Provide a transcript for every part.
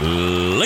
Love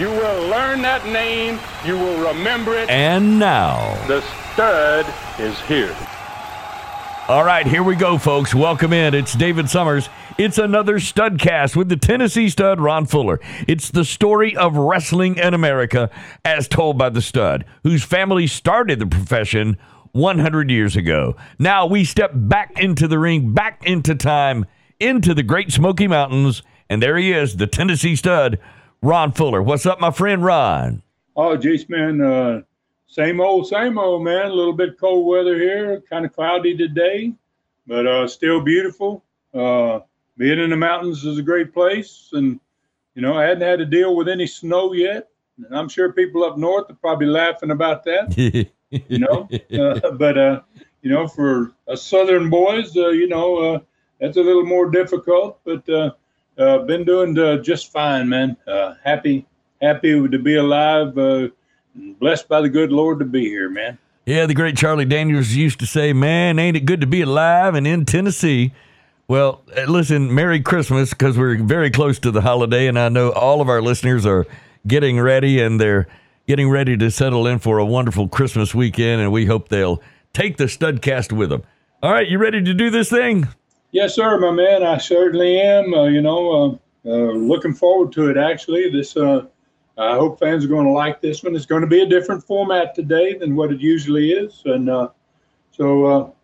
You will learn that name. You will remember it. And now, The stud is here. All right, here we go, folks. Welcome in. It's David Summers. It's another Studcast with the Tennessee stud, Ron Fuller. It's the story of wrestling in America as told by the stud, whose family started the profession 100 years ago. Now we step back into the ring, back into time, into the Great Smoky Mountains, and there he is, the Tennessee stud, Ron Fuller. What's up, my friend Ron? Oh, geez, man. Uh, same old, same old, man. A little bit cold weather here, kind of cloudy today, but uh, still beautiful. Uh, being in the mountains is a great place. And, you know, I hadn't had to deal with any snow yet. And I'm sure people up north are probably laughing about that, you know. Uh, but, uh, you know, for us southern boys, uh, you know, uh, that's a little more difficult. But uh, uh, been doing uh, just fine, man. Uh, happy, happy to be alive. Uh, blessed by the good Lord to be here, man. Yeah, the great Charlie Daniels used to say, "Man, ain't it good to be alive and in Tennessee?" Well, uh, listen, Merry Christmas because we're very close to the holiday, and I know all of our listeners are getting ready and they're getting ready to settle in for a wonderful Christmas weekend, and we hope they'll take the Studcast with them. All right, you ready to do this thing? Yes, sir, my man. I certainly am. Uh, you know, uh, uh, looking forward to it. Actually, this. Uh, I hope fans are going to like this one. It's going to be a different format today than what it usually is, and uh, so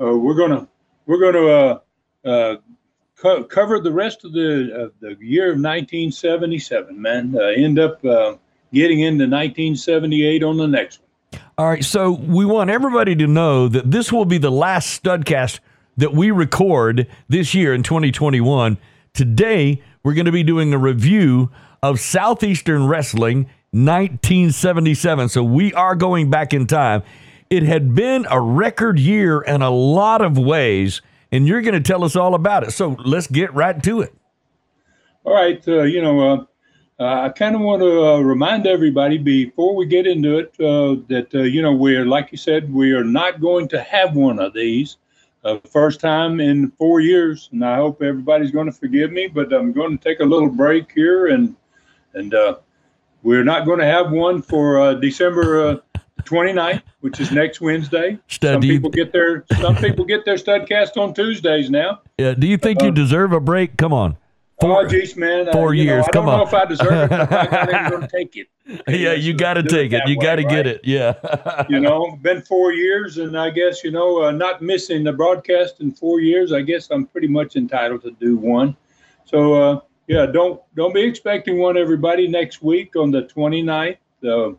uh, we're gonna we're gonna co- cover the rest of the the year of 1977. Man, end up getting into 1978 on the next one. All right, so we want everybody to know that this will be the last Studcast that we record this year in 2021. Today, we're going to be doing a review of Southeastern Wrestling 1977. So we are going back in time. It had been a record year in a lot of ways, and you're going to tell us all about it. So let's get right to it. All right, uh, you know, uh, uh, I kind of want to uh, remind everybody before we get into it uh, that uh, you know we're like you said we are not going to have one of these. Uh, first time in four years, and I hope everybody's going to forgive me. But I'm going to take a little break here, and and uh, we're not going to have one for uh, December uh, 29th, which is next Wednesday. Stud, some you- people get their some people get their studcast on Tuesdays now. Yeah, do you think you deserve a break? Come on. Oh, geez, man. four uh, you know, years, I don't come know on. if I deserve it. I'm going to take it. Yeah, you got to take it. You got to get right? it. Yeah. you know, been four years, and I guess you know, uh, not missing the broadcast in four years. I guess I'm pretty much entitled to do one. So uh, yeah, don't don't be expecting one, everybody, next week on the 29th. Uh,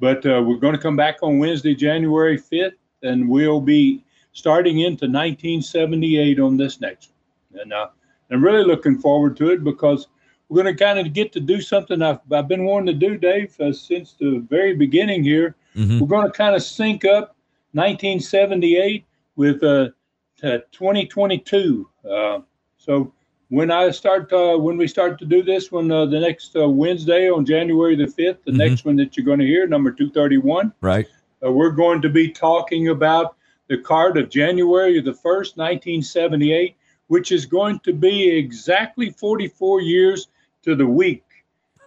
but uh, we're going to come back on Wednesday, January 5th, and we'll be starting into 1978 on this next one. And uh, I'm really looking forward to it because we're going to kind of get to do something I've, I've been wanting to do, Dave, uh, since the very beginning here. Mhm. We're going to kind of sync up 1978 with uh, uh, 2022. Uh, so when I start, uh, when we start to do this one, uh, the next uh, Wednesday on January the 5th, the Mhm. next one that you're going to hear, number 231, Right. uh, we're going to be talking about the card of January the 1st, 1978, which is going to be exactly 44 years to the week.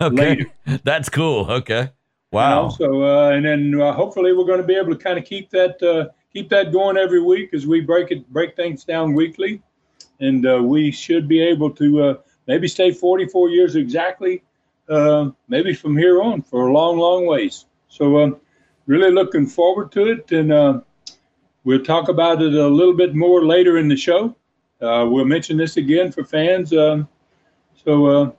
Okay. Later. That's cool. Okay. you Wow. know? So, uh, and then uh, hopefully we're going to be able to kind of keep that uh, keep that going every week as we break it break things down weekly, and uh, we should be able to uh, maybe stay 44 years exactly, uh, maybe from here on for a long, long ways. So, um, really looking forward to it, and uh, we'll talk about it a little bit more later in the show. Uh, we'll mention this again for fans. Um, so, uh,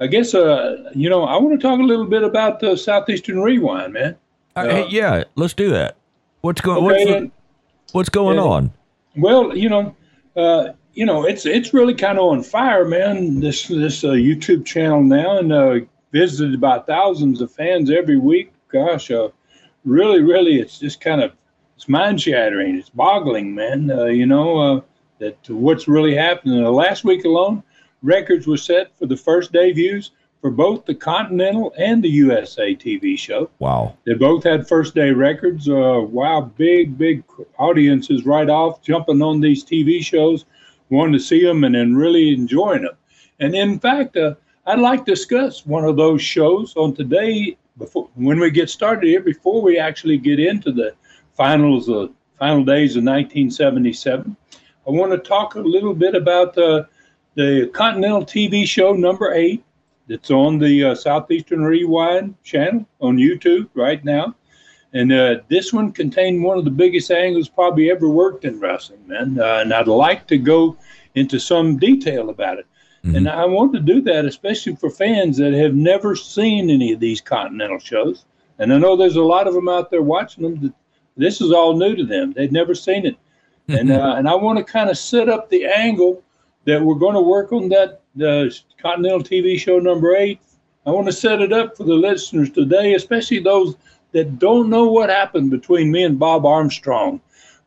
I guess uh, you know I want to talk a little bit about the Southeastern Rewind, man. Uh, hey, yeah, let's do that. What's going? Okay, what's, the- what's going and- on? Well, you know, uh, you know, it's it's really kind of on fire, man. This this uh, YouTube channel now, and uh, visited by thousands of fans every week. Gosh, uh, really, really, it's just kind of it's mind shattering. It's boggling, man. Uh, you know uh, that what's really happening. The last week alone, records were set for the first day views for both the Continental and the USA TV show. Wow. They both had first day records. Uh, wow, big, big audiences right off jumping on these TV shows, wanting to see them and then really enjoying them. And in fact, uh, I'd like to discuss one of those shows on today before when we get started here, before we actually get into the finals, uh, final days of 1977. I want to talk a little bit about uh, the Continental TV show number eight that's on the uh, Southeastern Rewind channel on YouTube right now. And uh, this one contained one of the biggest angles probably ever worked in wrestling, man. Uh, and I'd like to go into some detail about it. And I want to do that, especially for fans that have never seen any of these Continental shows. And I know there's a lot of them out there watching them. That this is all new to them. They've never seen it. And uh, and I want to kind of set up the angle that we're going to work on that the Continental TV show number eight. I want to set it up for the listeners today, especially those that don't know what happened between me and Bob Armstrong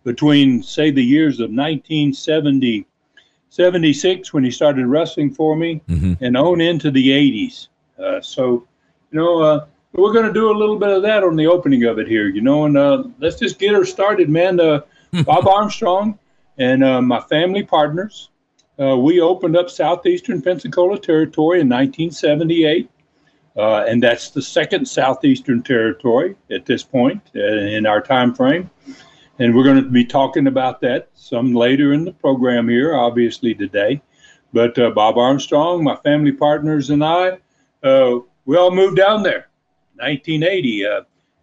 between, say, the years of 1970, 76 when he started wrestling for me Mhm. and on into the 80s. Uh, so, you know, uh, we're going to do a little bit of that on the opening of it here, you know, and uh, let's just get her started, man. Uh, Bob Armstrong and uh, my family partners, uh, we opened up Southeastern Pensacola Territory in 1978. Uh, and that's the second southeastern territory at this point uh, in our time frame. And we're going to be talking about that some later in the program here, obviously today. But uh, Bob Armstrong, my family partners, and I, uh, we all moved down there, 1980.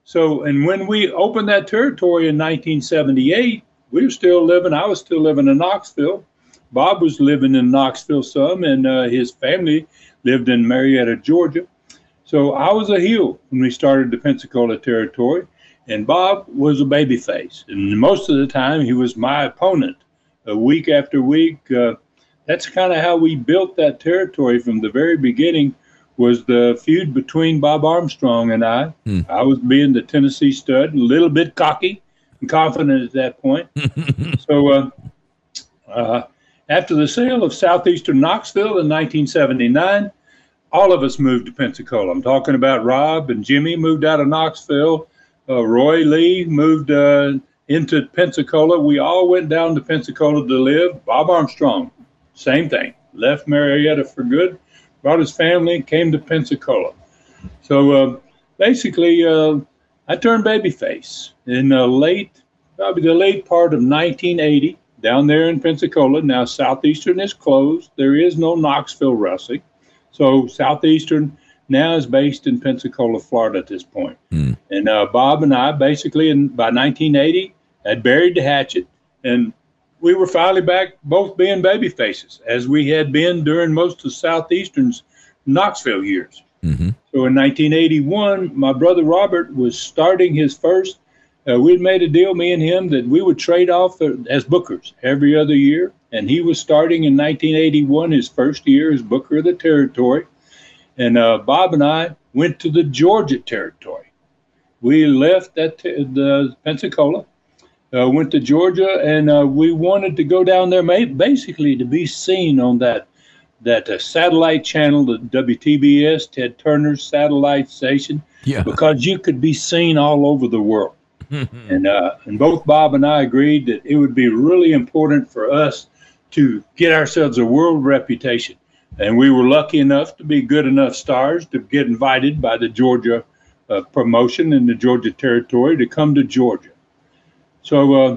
So, and when we opened that territory in 1978, we were still living. I was still living in Knoxville. Bob was living in Knoxville some, and uh, his family lived in Marietta, Georgia. So I was a heel when we started the Pensacola territory, and Bob was a babyface. And most of the time, he was my opponent. Uh, week after week, uh, that's kind of how we built that territory from the very beginning. Was the feud between Bob Armstrong and I? Hmm. I was being the Tennessee stud, a little bit cocky and confident at that point. so uh, uh, after the sale of southeastern Knoxville in 1979 all of us moved to Pensacola. I'm talking about Rob and Jimmy moved out of Knoxville. Uh, Roy Lee moved uh, into Pensacola. We all went down to Pensacola to live. Bob Armstrong, same thing. Left Marietta for good, brought his family, came to Pensacola. So uh, basically, uh, I turned babyface in the late, probably the late part of 1980 down there in Pensacola. Now, Southeastern is closed. There is no Knoxville wrestling. So Southeastern now is based in Pensacola, Florida at this point. Mm. And uh, Bob and I basically in by 1980 had buried the hatchet, and we were finally back, both being baby faces as we had been during most of Southeastern's Knoxville years. hmm So in 1981, my brother Robert was starting his first. Uh, we'd made a deal, me and him, that we would trade off uh, as bookers every other year. And he was starting in 1981, his first year as booker of the territory. And uh, Bob and I went to the Georgia territory. We left at t- the Pensacola, uh, went to Georgia, and uh, we wanted to go down there, basically to be seen on that that uh, satellite channel, the WTBS, Ted Turner's satellite station, Yeah. because you could be seen all over the world. and uh, and both Bob and I agreed that it would be really important for us to get ourselves a world reputation. And we were lucky enough to be good enough stars to get invited by the Georgia uh, promotion in the Georgia territory to come to Georgia. So uh,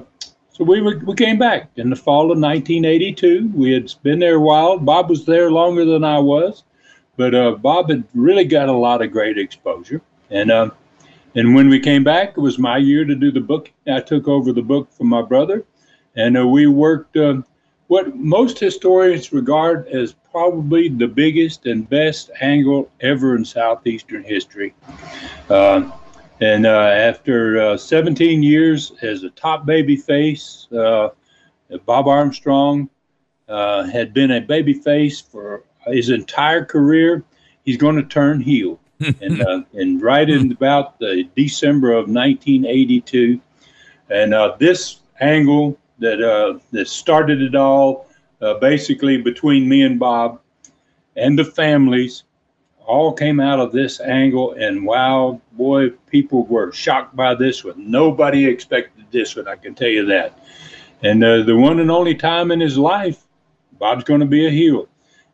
so we were, we came back in the fall of 1982. We had been there a while. Bob was there longer than I was, but uh, Bob had really got a lot of great exposure. And uh, And when we came back, it was my year to do the book. I took over the book from my brother, and uh, we worked uh, what most historians regard as probably the biggest and best angle ever in southeastern history. Uh, and uh, after uh, 17 years as a top baby face, uh, Bob Armstrong had been a baby face for his entire career. He's going to turn heel and uh, and right in about the December of 1982, and uh, this angle that uh, that started it all, uh, basically between me and Bob, and the families, all came out of this angle. And wow, boy, people were shocked by this one. Nobody expected this one. I can tell you that. And uh, the one and only time in his life, Bob's going to be a heel.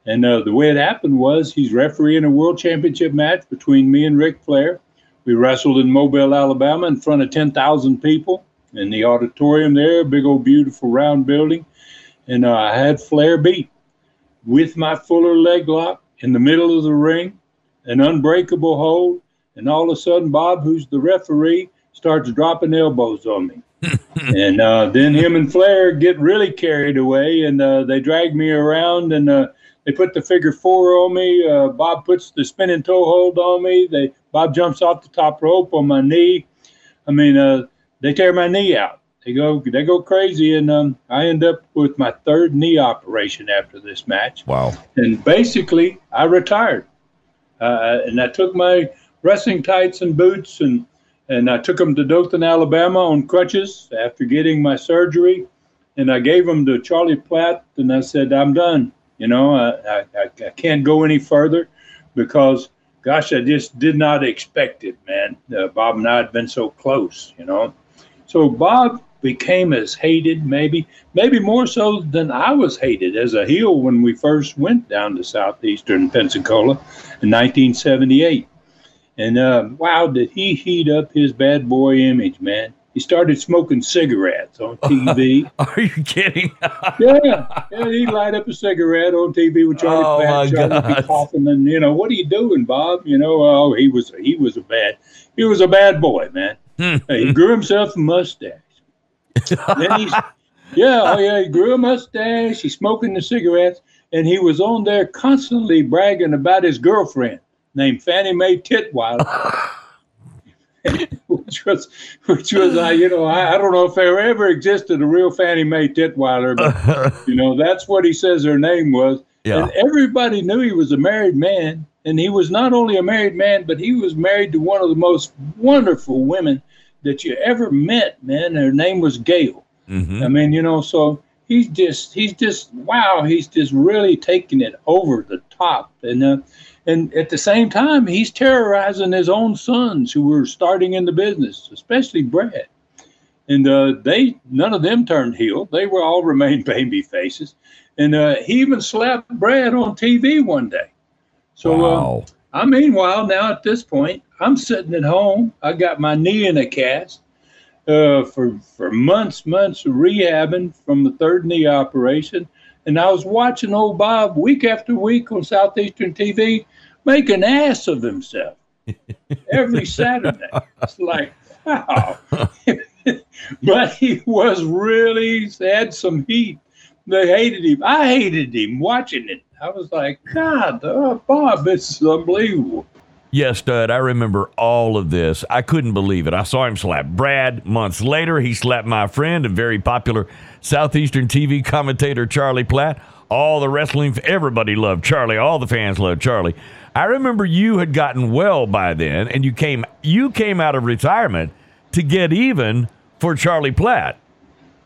And uh, the way it happened was he's refereeing a world championship match between me and Ric Flair. We wrestled in Mobile, Alabama, in front of 10,000 people in the auditorium there, big old beautiful round building. And uh, I had Flair beat with my Fuller leg lock in the middle of the ring, an unbreakable hold. And all of a sudden, Bob, who's the referee, starts dropping elbows on me. and uh, then him and Flair get really carried away, and uh, they drag me around and uh, they put the figure four on me. Uh, Bob puts the spinning toe hold on me. They Bob jumps off the top rope on my knee. I mean, uh, they tear my knee out. They go they go crazy, and um, I end up with my third knee operation after this match. Wow! And basically, I retired, uh, and I took my wrestling tights and boots and and I took them to Dothan, Alabama on crutches after getting my surgery, and I gave them to Charlie Platt, and I said, "I'm done. You know, I, I, I can't go any further because, gosh, I just did not expect it, man. Uh, Bob and I had been so close, you know. So Bob became as hated, maybe, maybe more so than I was hated as a heel when we first went down to southeastern Pensacola in 1978. And uh, wow, did he heat up his bad boy image, man? he started smoking cigarettes on TV. Are you kidding? yeah, yeah, he'd light up a cigarette on TV with Charlie oh Platt. Charlie be coughing, and you know, what are you doing, Bob? You know, oh, he was he was a bad he was a bad boy, man. Hmm. he grew himself a mustache. Then he's yeah, oh yeah, he grew a mustache. He's smoking the cigarettes, and he was on there constantly bragging about his girlfriend named Fannie Mae Titwiler. which was, which was, uh, you know, I, I, don't know if there ever existed a real Fannie Mae Titwiler, but you know, that's what he says her name was. Yeah. And everybody knew he was a married man, and he was not only a married man, but he was married to one of the most wonderful women that you ever met. Man, her name was Gail. Mm-hmm. I mean, you know, so he's just, he's just, wow, he's just really taking it over the top, and. Uh, and at the same time, he's terrorizing his own sons who were starting in the business, especially Brad. And uh, they, none of them turned heel. They were all remained baby faces. And uh, he even slapped Brad on TV one day. So, uh, wow. I meanwhile, now at this point, I'm sitting at home. I got my knee in a cast uh, for for months, months rehabbing from the third knee operation. And I was watching old Bob week after week on Southeastern TV make an ass of himself every Saturday. It's like, wow. but he was really had some heat. They hated him. I hated him watching it. I was like, God, uh, Bob, it's unbelievable. Yes, Stud, I remember all of this. I couldn't believe it. I saw him slap Brad. Months later, he slapped my friend and very popular Southeastern TV commentator, Charlie Platt. All the wrestling, everybody loved Charlie. All the fans loved Charlie. I remember you had gotten well by then, and you came you came out of retirement to get even for Charlie Platt.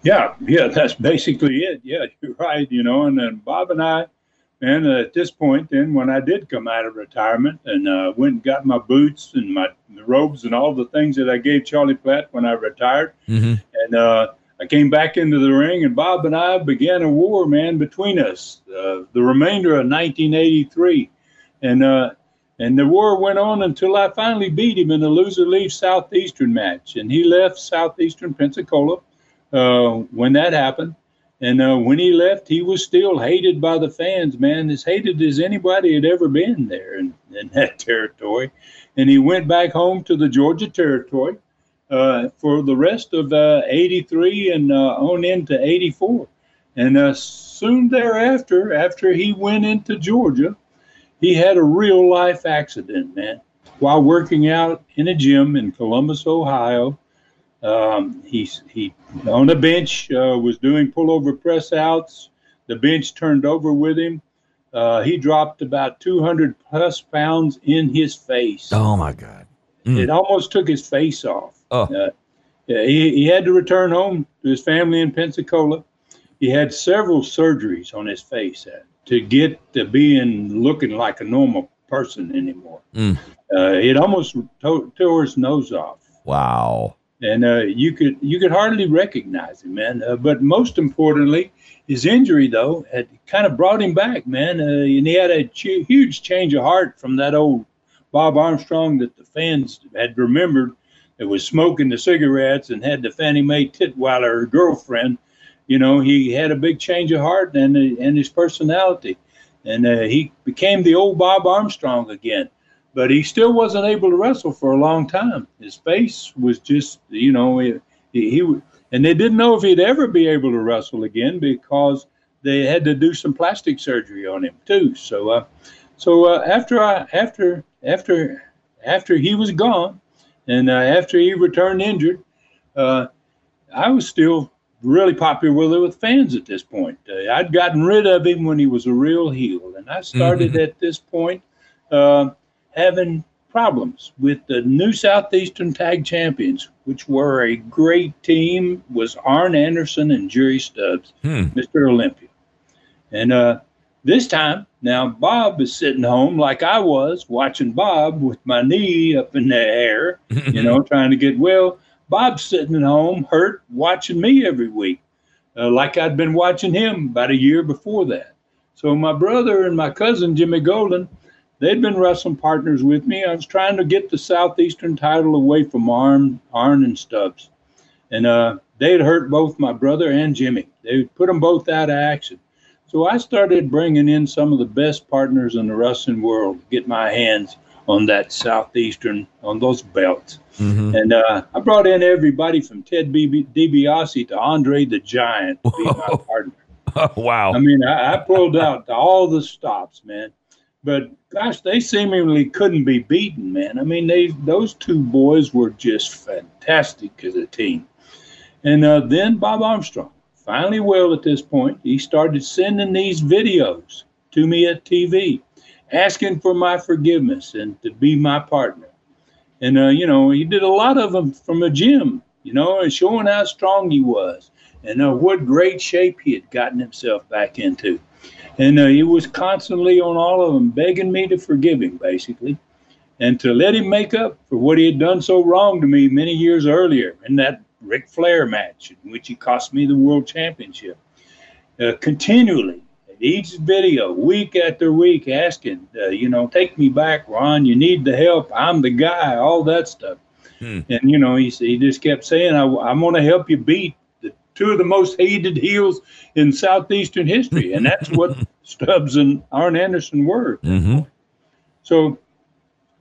Yeah, yeah, that's basically it. Yeah, you're right. You know, and then Bob and I, and at this point, then when I did come out of retirement and uh, went and got my boots and my robes and all the things that I gave Charlie Platt when I retired, mm-hmm. and uh, I came back into the ring, and Bob and I began a war, man, between us. Uh, the remainder of 1983 and uh, and the war went on until I finally beat him in the loser leaves Southeastern match, and he left Southeastern Pensacola uh, when that happened. And uh, when he left, he was still hated by the fans, man, as hated as anybody had ever been there in, in that territory. And he went back home to the Georgia territory uh, for the rest of uh, 83 and uh, on into 84. And uh, soon thereafter, after he went into Georgia, he had a real life accident, man. While working out in a gym in Columbus, Ohio, um, he, he on the bench uh, was doing pullover press outs. The bench turned over with him. Uh, he dropped about 200 plus pounds in his face. Oh my God! Mm. It almost took his face off. Oh. Uh, he, he had to return home to his family in Pensacola. He had several surgeries on his face uh, to get to being looking like a normal person anymore. Mm. Uh, it almost to- tore his nose off Wow. And uh, you could you could hardly recognize him, man. Uh, but most importantly, his injury though had kind of brought him back, man. Uh, and he had a ch- huge change of heart from that old Bob Armstrong that the fans had remembered that was smoking the cigarettes and had the Fannie Mae Titweiler girlfriend. You know, he had a big change of heart and and his personality, and uh, he became the old Bob Armstrong again but he still wasn't able to wrestle for a long time. His face was just, you know, he, he and they didn't know if he'd ever be able to wrestle again because they had to do some plastic surgery on him too. So, uh, so uh, after I after after after he was gone, and uh, after he returned injured, uh, I was still really popular with with fans at this point. Uh, I'd gotten rid of him when he was a real heel, and I started Mhm. at this point uh, having problems with the new Southeastern Tag Champions, which were a great team, was Arn Anderson and Jerry Stubbs, Hmm. Mr. Olympia. And uh, this time, now Bob is sitting home like I was, watching Bob with my knee up in the air, you know, trying to get well. Bob's sitting at home, hurt, watching me every week, uh, like I'd been watching him about a year before that. So my brother and my cousin Jimmy Golden, they'd been wrestling partners with me. I was trying to get the southeastern title away from Arn, Arn and Stubbs, and uh, they'd hurt both my brother and Jimmy. They put them both out of action. So I started bringing in some of the best partners in the wrestling world to get my hands on that southeastern on those belts. Mhm. And uh, I brought in everybody from Ted DiBiase to Andre the Giant to be my partner. wow. I mean, I, I pulled out all the stops, man. But gosh, they seemingly couldn't be beaten, man. I mean, they those two boys were just fantastic as a team. And uh, then Bob Armstrong, finally well at this point, he started sending these videos to me at TV, asking for my forgiveness and to be my partner. And uh, you know, he did a lot of them from a gym, you know, and showing how strong he was and uh, what great shape he had gotten himself back into. And uh, he was constantly on all of them, begging me to forgive him, basically, and to let him make up for what he had done so wrong to me many years earlier in that Ric Flair match, in which he cost me the world championship. Uh, continually, at each video, week after week, asking, uh, you know, take me back, Ron. You need the help. I'm the guy. All that stuff. Hmm. And you know, he he just kept saying, I, "I'm going to help you beat two of the most hated heels in southeastern history," and that's what Stubbs and Arn Anderson were. hmm So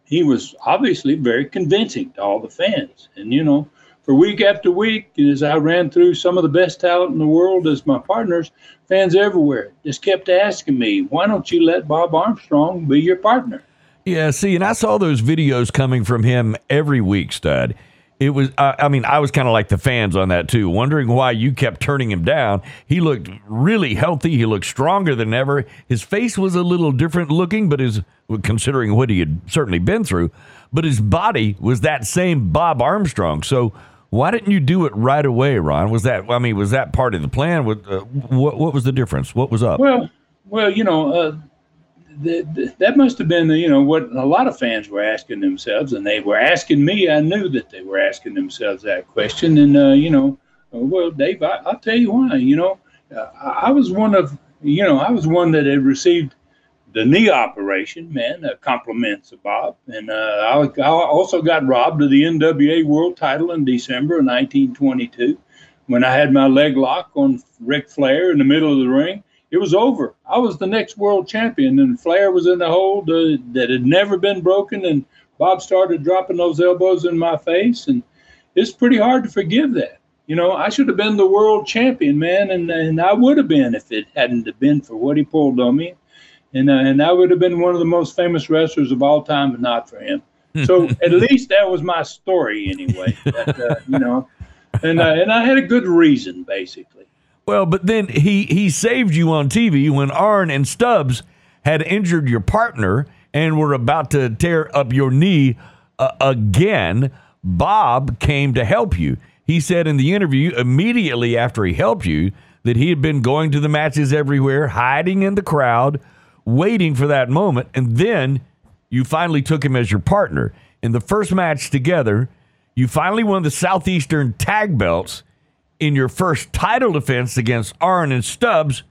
he was obviously very convincing to all the fans. And, you know, for week after week, as I ran through some of the best talent in the world as my partners, fans everywhere just kept asking me, why don't you let Bob Armstrong be your partner? Yeah, see, and I saw those videos coming from him every week, Stud. It was, uh, I mean, I was kind of like the fans on that too, wondering why you kept turning him down. He looked really healthy. He looked stronger than ever. His face was a little different looking, but his, considering what he had certainly been through, but his body was that same Bob Armstrong. So why didn't you do it right away, Ron? Was that, I mean, was that part of the plan? What, uh, what, what was the difference? What was up? Well, well, you know, uh, the, that must have been, you know, what a lot of fans were asking themselves, and they were asking me. I knew that they were asking themselves that question, and uh, you know, well, Dave, I, I'll tell you why. You know, uh, I I was one of, you know, I was one that had received the knee operation. Man, uh, compliments of Bob, and uh, I, I also got robbed of the NWA World Title in December of 1922 when I had my leg lock on Ric Flair in the middle of the ring, it was over. I was the next world champion, and Flair was in the hold uh, that had never been broken, and Bob started dropping those elbows in my face, and it's pretty hard to forgive that. You know, I should have been the world champion, man, and and I would have been if it hadn't been for what he pulled on me, and uh, and I would have been one of the most famous wrestlers of all time, but not for him. So at least that was my story, anyway. That, uh, you know, and uh, and I had a good reason, basically. Well, but then he he saved you on TV when Arn and Stubbs had injured your partner and were about to tear up your knee uh, again. Bob came to help you. He said in the interview immediately after he helped you that he had been going to the matches everywhere, hiding in the crowd, waiting for that moment, and then you finally took him as your partner. In the first match together, you finally won the Southeastern tag belts in your first title defense against Arn and Stubbs,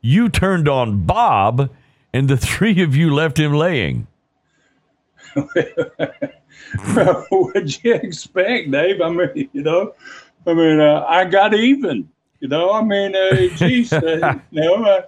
you turned on Bob, and the three of you left him laying. What'd you expect, Dave? I mean, you know, I mean, uh, I got even. You know, I mean, uh, geez, uh, you know, uh,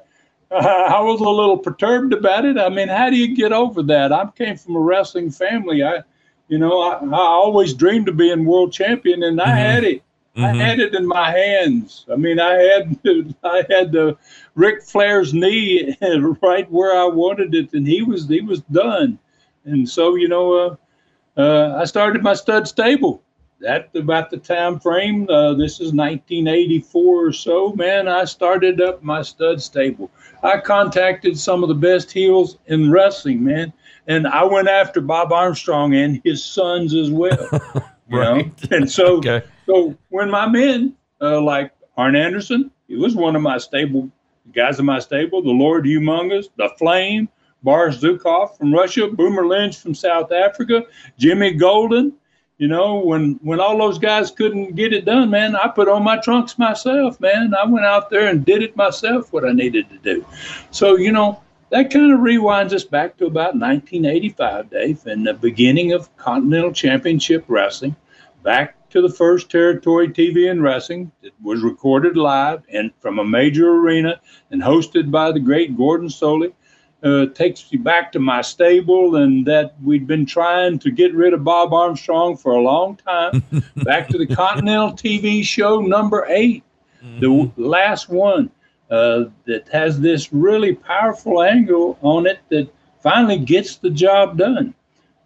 I was a little perturbed about it. I mean, how do you get over that? I came from a wrestling family. I, you know, I, I always dreamed of being world champion, and I mm-hmm. had it. Mm-hmm. I had it in my hands. I mean, I had I had the Ric Flair's knee right where I wanted it, and he was he was done. And so, you know, uh, uh, I started my stud stable. That about the time frame. Uh, this is 1984 or so. Man, I started up my stud stable. I contacted some of the best heels in wrestling, man, and I went after Bob Armstrong and his sons as well. you right. know, and so. Okay so when my men, uh, like Arn Anderson, he was one of my stable guys in my stable, the Lord Humongous, the Flame, Boris Zhukov from Russia, Boomer Lynch from South Africa, Jimmy Golden. You know, when when all those guys couldn't get it done, man, I put on my trunks myself, man. I went out there and did it myself what I needed to do. So, you know, that kind of rewinds us back to about 1985, Dave, and the beginning of Continental Championship Wrestling, back to the first territory TV and wrestling. It was recorded live and from a major arena and hosted by the great Gordon Solie. Uh, takes you back to my stable and that we'd been trying to get rid of Bob Armstrong for a long time. back to the Continental TV show number 8 mm-hmm. the last one uh, that has this really powerful angle on it that finally gets the job done.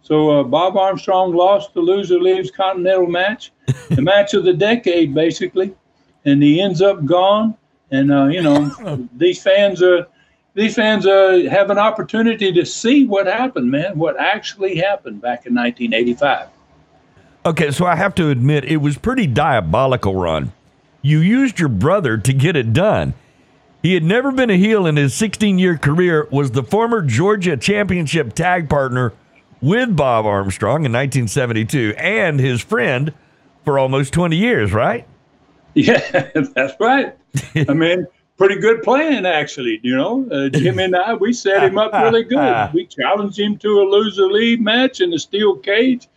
So uh, Bob Armstrong lost the loser leaves Continental match, the match of the decade basically, and he ends up gone. And uh, you know these fans are these fans uh, have an opportunity to see what happened, man, what actually happened back in 1985. Okay, so I have to admit it was pretty diabolical, Ron. You used your brother to get it done. He had never been a heel in his 16 year career, was the former Georgia championship tag partner with Bob Armstrong in 1972 and his friend for almost 20 years, right? Yeah, that's right. I mean, pretty good plan, actually. You know, uh, Jimmy and I, we set him up really good. We challenged him to a loser lead match in the steel cage.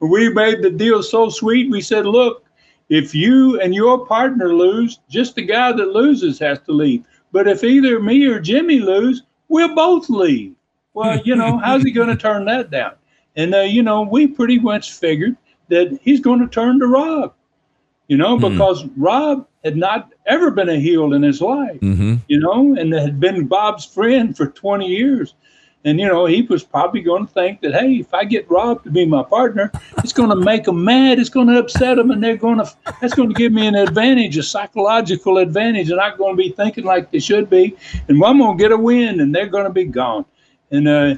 We made the deal so sweet. We said, look, if you and your partner lose, just the guy that loses has to leave. But if either me or Jimmy lose, we'll both leave. Well, you know, how's he going to turn that down? And, uh, you know, we pretty much figured that he's going to turn to Rob, you know, mm because Rob had not ever been a heel in his life, mm-hmm. you know, and had been Bob's friend for 20 years. And, you know, he was probably going to think that, hey, if I get Rob to be my partner, it's going to make them mad. It's going to upset them. And they're going to, that's going to give me an advantage, a psychological advantage. They're not going to be thinking like they should be. And I'm going to get a win and they're going to be gone. And uh,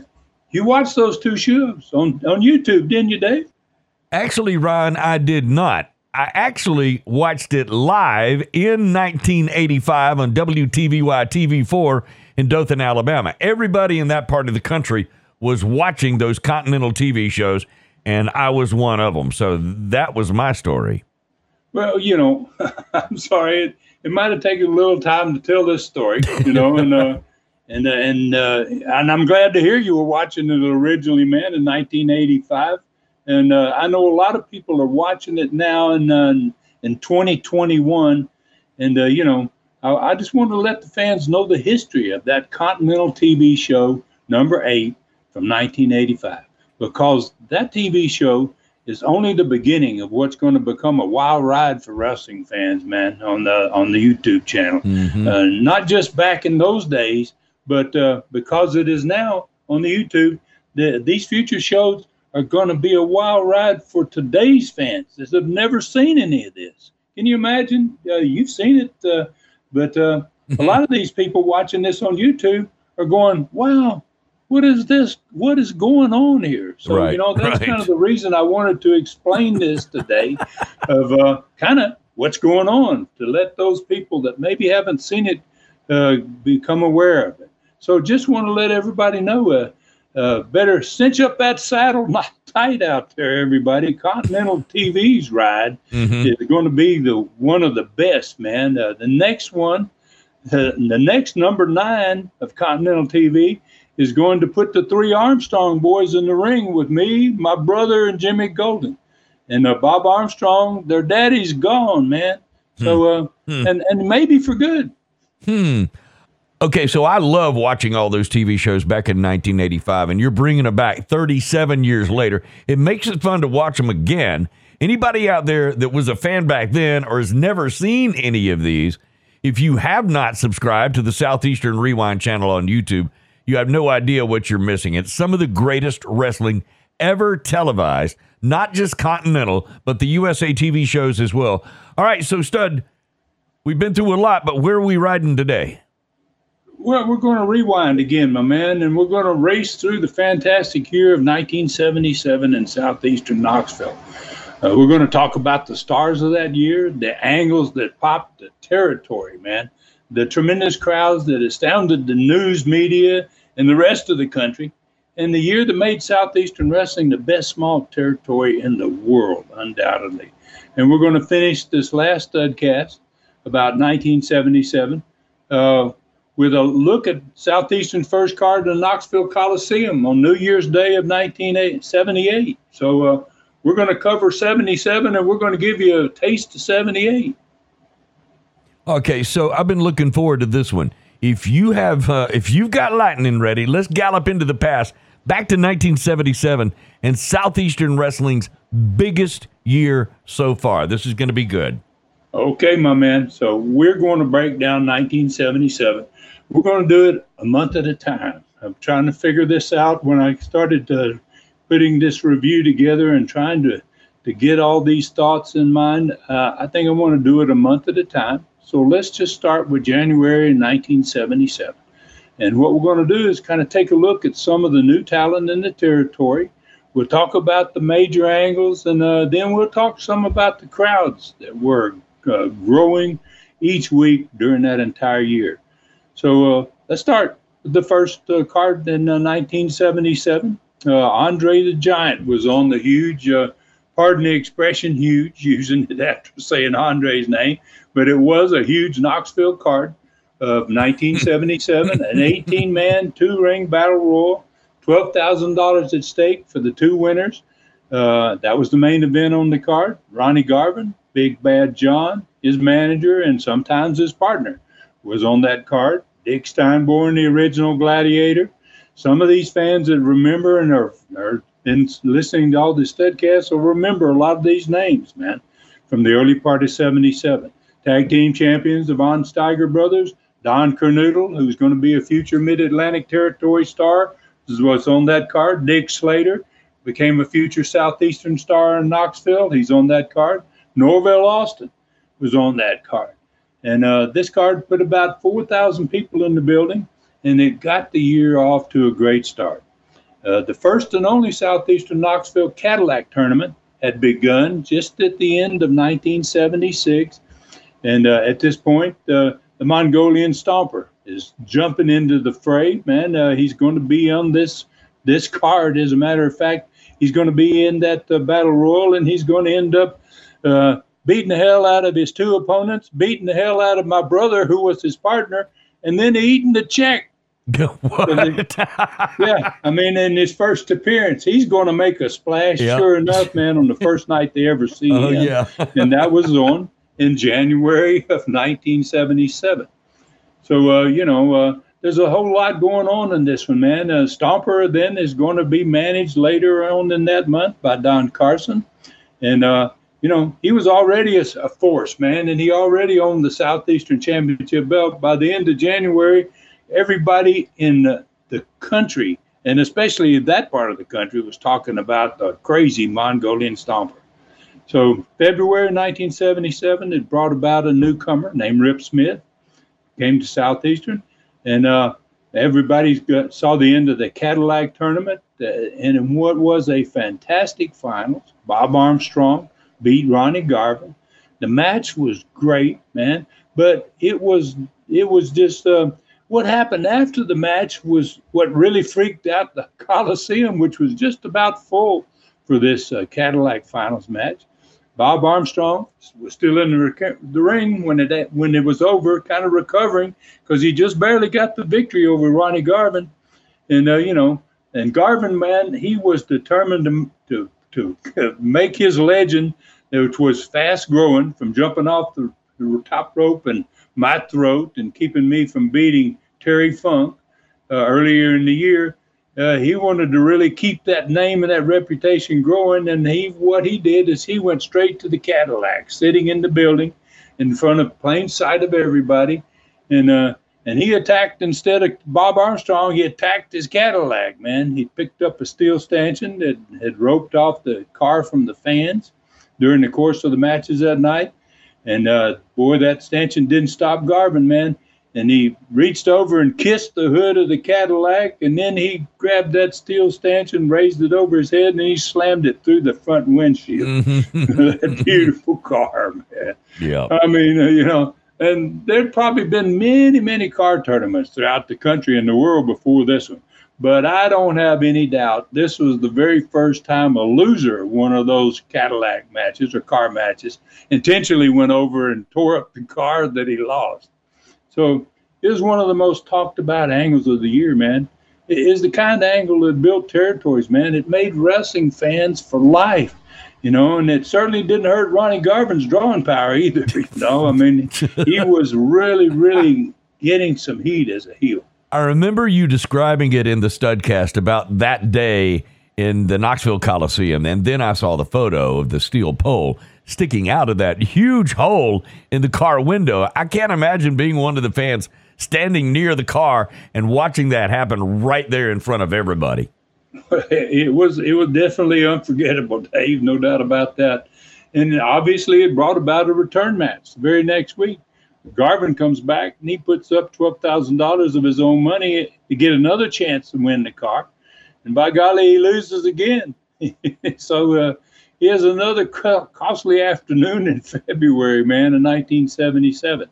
you watched those two shows on, on YouTube, didn't you, Dave? Actually, Ron, I did not. I actually watched it live in 1985 on WTVY TV4 in Dothan, Alabama. Everybody in that part of the country was watching those Continental TV shows, and I was one of them. So that was my story. Well, you know, I'm sorry. It, it might have taken a little time to tell this story, you know, and uh, and uh, and uh, and I'm glad to hear you were watching it originally, man, in 1985. And uh, I know a lot of people are watching it now, and uh, in 2021. And, uh, you know, I, I just want to let the fans know the history of that Continental TV show, number eight, from 1985, because that TV show is only the beginning of what's going to become a wild ride for wrestling fans, man, on the on the YouTube channel. Mm-hmm. Uh, not just back in those days, but uh, because it is now on the YouTube, the, these future shows are going to be a wild ride for today's fans that have never seen any of this. Can you imagine? Uh, you've seen it, uh, but uh, a lot of these people watching this on YouTube are going, "Wow, what is this? What is going on here? So right, you know that's right. kind of the reason I wanted to explain this today, of uh, kind of what's going on to let those people that maybe haven't seen it uh, become aware of it. So just want to let everybody know. Uh, uh, better cinch up that saddle not tight out there, everybody. Continental TV's ride mm-hmm. is going to be the one of the best, man. Uh, the next one, the, the next number nine of Continental TV is going to put the three Armstrong boys in the ring with me, my brother, and Jimmy Golden. And uh, Bob Armstrong, their daddy's gone, man. So, hmm. uh, hmm. and and maybe for good. Hmm. Okay, so I love watching all those TV shows back in 1985, and you're bringing them back 37 years later. It makes it fun to watch them again. Anybody out there that was a fan back then or has never seen any of these, if you have not subscribed to the Southeastern Rewind channel on YouTube, you have no idea what you're missing. It's some of the greatest wrestling ever televised, not just Continental, but the USA TV shows as well. All right, so Stud, we've been through a lot, but where are we riding today? Well, we're going to rewind again, my man, and we're going to race through the fantastic year of 1977 in southeastern Knoxville. Uh, we're going to talk about the stars of that year, the angles that popped the territory, man, the tremendous crowds that astounded the news media and the rest of the country, and the year that made Southeastern Wrestling the best small territory in the world, undoubtedly. And we're going to finish this last studcast about 1977 uh, with a look at Southeastern first card in the Knoxville Coliseum on New Year's Day of 1978. So uh, we're going to cover 77 and we're going to give you a taste of 78. Okay, so I've been looking forward to this one. If you have, uh, if you've got lightning ready, let's gallop into the past, back to 1977 and Southeastern Wrestling's biggest year so far. This is going to be good. Okay, my man. So we're going to break down 1977. We're going to do it a month at a time. I'm trying to figure this out when I started uh, putting this review together and trying to to get all these thoughts in mind. Uh, I think I want to do it a month at a time. So let's just start with January 1977. And what we're going to do is kind of take a look at some of the new talent in the territory. We'll talk about the major angles, and uh, then we'll talk some about the crowds that were uh, growing each week during that entire year. So uh, let's start with the first uh, card in 1977. Uh, Andre the Giant was on the huge, uh, pardon the expression, huge, using it after saying Andre's name but it was a huge Knoxville card of 1977, an 18 man, two ring battle royal, $12,000 at stake for the two winners. Uh, that was the main event on the card. Ronnie Garvin, Big Bad John, his manager, and sometimes his partner was on that card. Dick Steinborn, the original gladiator. Some of these fans that remember and are, are been listening to all the studcasts will remember a lot of these names, man, from the early part of 77. Tag team champions, the Von Steiger brothers, Don Kernoodle, who's going to be a future Mid Atlantic Territory star. This is what's on that card. Dick Slater became a future Southeastern star in Knoxville. He's on that card. Norvell Austin was on that card. And uh, this card put about 4,000 people in the building, and it got the year off to a great start. Uh, the first and only Southeastern Knoxville Cadillac tournament had begun just at the end of 1976 and uh, at this point, uh, the Mongolian Stomper is jumping into the fray. Man, uh, he's going to be on this this card. As a matter of fact, he's going to be in that uh, battle royal, and he's going to end up beating the hell out of his two opponents, beating the hell out of my brother, who was his partner, and then eating the check what? yeah, I mean, in his first appearance, he's going to make a splash. Yep. Sure enough, man, on the first night they ever see Oh, him, yeah. and that was on in January of 1977. So, uh, you know, uh, there's a whole lot going on in this one, man. Uh, Stomper then is going to be managed later on in that month by Don Carson, and uh, you know, he was already a, a force, man, and he already owned the Southeastern Championship belt. By the end of January, everybody in the, the country, and especially that part of the country, was talking about the crazy Mongolian Stomper. So, February 1977, it brought about a newcomer named Rip Smith, came to Southeastern, and uh, everybody saw the end of the Cadillac tournament, uh, and in what was a fantastic finals, Bob Armstrong beat Ronnie Garvin. The match was great, man, but it was it was just uh, what happened after the match was what really freaked out the Coliseum, which was just about full for this uh, Cadillac finals match. Bob Armstrong was still in the, rec- the ring when it when it was over, kind of recovering because he just barely got the victory over Ronnie Garvin, and uh, you know, and Garvin, man, he was determined to to to make his legend, which was fast growing from jumping off the, the top rope and my throat and keeping me from beating Terry Funk uh, earlier in the year. Uh, he wanted to really keep that name and that reputation growing, and he what he did is he went straight to the Cadillac, sitting in the building, in front of plain sight of everybody, and uh, and he attacked instead of Bob Armstrong, he attacked his Cadillac. Man, he picked up a steel stanchion that had roped off the car from the fans during the course of the matches that night, and uh, boy, that stanchion didn't stop Garvin, man and he reached over and kissed the hood of the Cadillac, and then he grabbed that steel stanchion, raised it over his head, and he slammed it through the front windshield. that beautiful car, man. yeah. I mean, uh, you know, and there'd probably been many, many car tournaments throughout the country and the world before this one. But I don't have any doubt this was the very first time a loser one of those Cadillac matches or car matches intentionally went over and tore up the car that he lost. So it was one of the most talked about angles of the year, man. It is the kind of angle that built territories, man. It made wrestling fans for life, you know, and it certainly didn't hurt Ronnie Garvin's drawing power either. You know, I mean, he was really, really getting some heat as a heel. I remember you describing it in the Studcast about that day in the Knoxville Coliseum, and then I saw the photo of the steel pole sticking out of that huge hole in the car window. I can't imagine being one of the fans standing near the car and watching that happen right there in front of everybody. It was it was definitely unforgettable, Dave, no doubt about that. And obviously, it brought about a return match the very next week. Garvin comes back and he puts up twelve thousand dollars of his own money to get another chance to win the car, and by golly, he loses again. so uh, here's another costly afternoon in February, man, in 1977.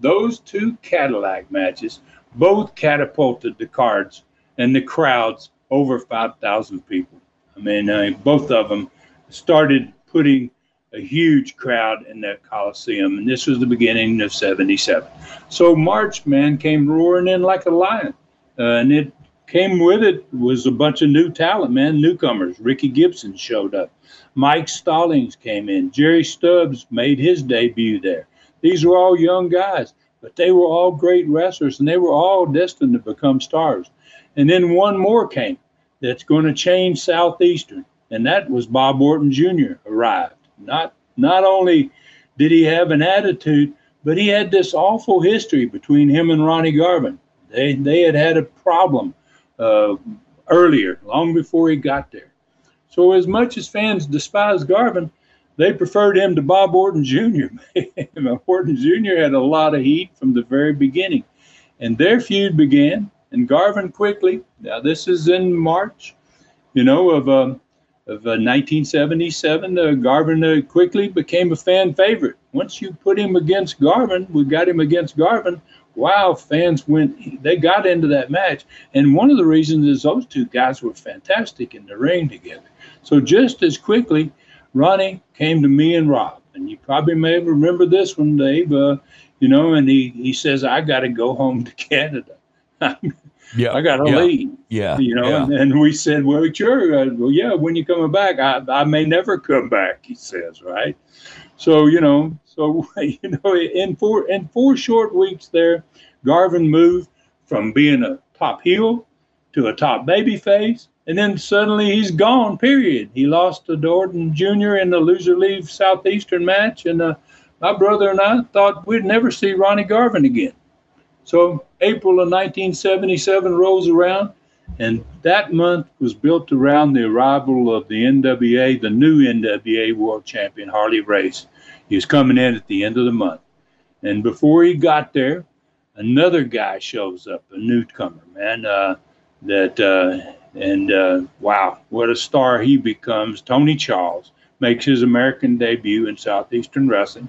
Those two Cadillac matches both catapulted the cards and the crowds over 5,000 people. I mean, uh, both of them started putting a huge crowd in that Coliseum, and this was the beginning of 77. So March, man, came roaring in like a lion, uh, and it came with it was a bunch of new talent, man, newcomers. Ricky Gibson showed up. Mike Stallings came in. Jerry Stubbs made his debut there. These were all young guys, but they were all great wrestlers, and they were all destined to become stars. And then one more came that's going to change Southeastern, and that was Bob Orton Jr. arrived. Not not only did he have an attitude, but he had this awful history between him and Ronnie Garvin. They they had had a problem uh, earlier, long before he got there. So as much as fans despised Garvin, they preferred him to Bob Orton Jr. Orton Jr. had a lot of heat from the very beginning, and their feud began. And Garvin quickly, now this is in March, you know, of um, of uh, 1977, uh, Garvin uh, quickly became a fan favorite. Once you put him against Garvin, we got him against Garvin. Wow, fans went, they got into that match. And one of the reasons is those two guys were fantastic in the ring together. So just as quickly, Ronnie came to me and Rob. And you probably may remember this one, Dave. Uh, you know, and he, he says, I got to go home to Canada. Yeah, I got to yeah. leave. Yeah, You know, yeah. and, and we said, well, sure. Uh, well, yeah, when you coming back? I, I may never come back, he says, right? So, you know, so, you know, in four, in four short weeks there, Garvin moved from being a top heel to a top baby face. And then suddenly he's gone, period. He lost to Orton Jr. in the loser leave Southeastern match. And uh, my brother and I thought we'd never see Ronnie Garvin again. So April of 1977 rolls around, and that month was built around the arrival of the NWA, the new NWA world champion, Harley Race. He was coming in at the end of the month. And before he got there, another guy shows up, a newcomer, man. Uh, that uh, and uh, wow, what a star he becomes! Tony Charles makes his American debut in Southeastern Wrestling,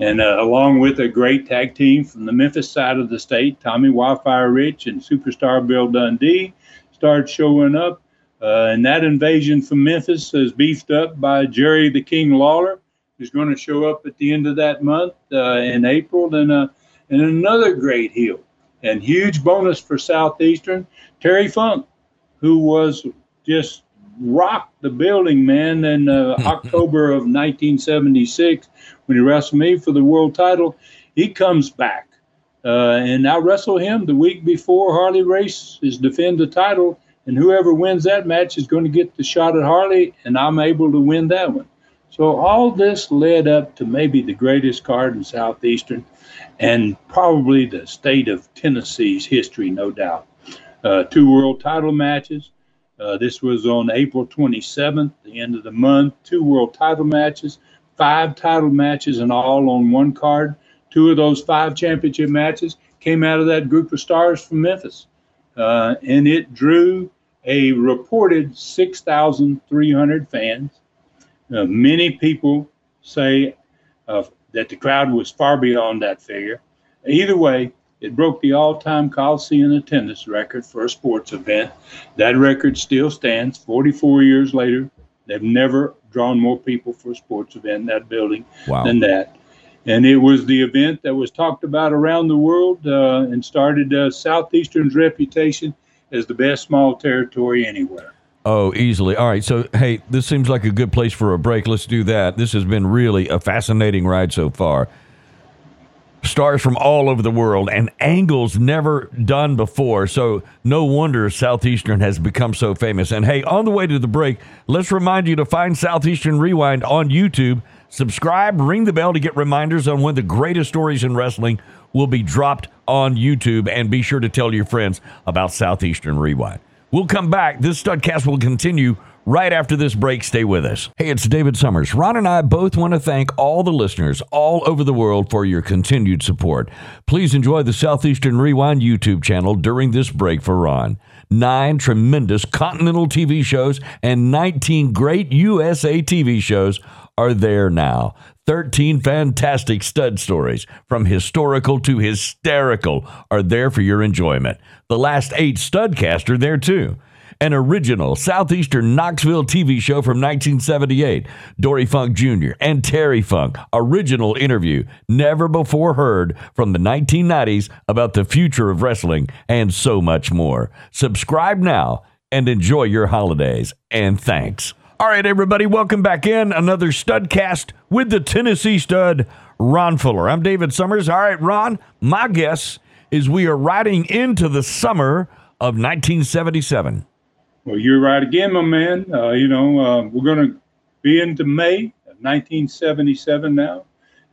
and uh, along with a great tag team from the Memphis side of the state, Tommy Wildfire Rich and Superstar Bill Dundee start showing up. Uh, and that invasion from Memphis is beefed up by Jerry the King Lawler, who's going to show up at the end of that month uh, in April, and uh, and another great heel. And huge bonus for Southeastern, Terry Funk, who was just rocked the building, man, in uh, October of 1976 when he wrestled me for the world title. He comes back. Uh, and I wrestle him the week before Harley Race is defend the title, and whoever wins that match is going to get the shot at Harley, and I'm able to win that one. So all this led up to maybe the greatest card in Southeastern, and probably the state of Tennessee's history, no doubt. Uh, two world title matches. Uh, this was on April 27th, the end of the month. Two world title matches, five title matches, and all on one card. Two of those five championship matches came out of that group of stars from Memphis. Uh, and it drew a reported 6,300 fans. Uh, many people say uh, that the crowd was far beyond that figure. Either way, it broke the all time Coliseum attendance record for a sports event. That record still stands 44 years later. They've never drawn more people for a sports event in that building Wow. than that. And it was the event that was talked about around the world uh, and started uh, Southeastern's reputation as the best small territory anywhere. Oh, easily. All right. So, hey, this seems like a good place for a break. Let's do that. This has been really a fascinating ride so far. Stars from all over the world and angles never done before. So, no wonder Southeastern has become so famous. And hey, on the way to the break, let's remind you to find Southeastern Rewind on YouTube. Subscribe, ring the bell to get reminders on when the greatest stories in wrestling will be dropped on YouTube. And be sure to tell your friends about Southeastern Rewind. We'll come back. This studcast will continue right after this break. Stay with us. Hey, it's David Summers. Ron and I both want to thank all the listeners all over the world for your continued support. Please enjoy the Southeastern Rewind YouTube channel during this break for Ron. Nine tremendous Continental TV shows and 19 great USA TV shows are there now. 13 fantastic stud stories, from historical to hysterical, are there for your enjoyment. The last eight Studcast are there too. An original Southeastern Knoxville TV show from 1978, Dory Funk Jr. and Terry Funk, original interview, never before heard from the 1990s about the future of wrestling, and so much more. Subscribe now and enjoy your holidays, and thanks. All right, everybody, welcome back in another Studcast with the Tennessee stud, Ron Fuller. I'm David Summers. All right, Ron, my guess is we are riding into the summer of 1977. Well, you're right again, my man. Uh, you know, uh, we're going to be into May of 1977 now.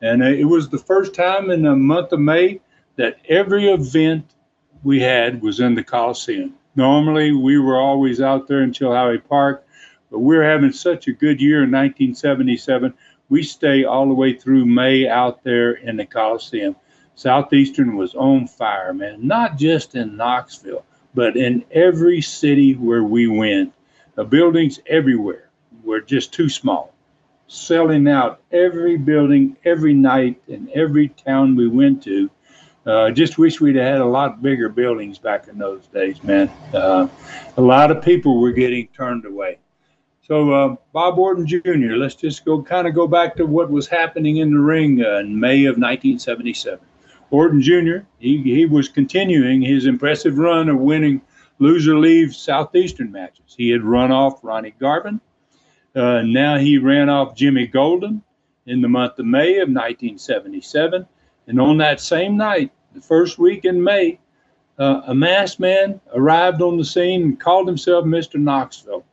And uh, it was the first time in the month of May that every event we had was in the Coliseum. Normally, we were always out there in Chilhowee Park, but we're having such a good year in 1977. We stay all the way through May out there in the Coliseum. Southeastern was on fire, man, not just in Knoxville but in every city where we went, the buildings everywhere were just too small. Selling out every building, every night, in every town we went to. Uh, just wish we'd had a lot bigger buildings back in those days, man. Uh, a lot of people were getting turned away. So uh, Bob Orton Jr. Let's just go kind of go back to what was happening in the ring uh, in May of 1977. Orton Jr. He, he was continuing his impressive run of winning loser leave Southeastern matches. He had run off Ronnie Garvin. Uh, now he ran off Jimmy Golden in the month of May of 1977. And on that same night, the first week in May, uh, a masked man arrived on the scene and called himself Mr. Knoxville.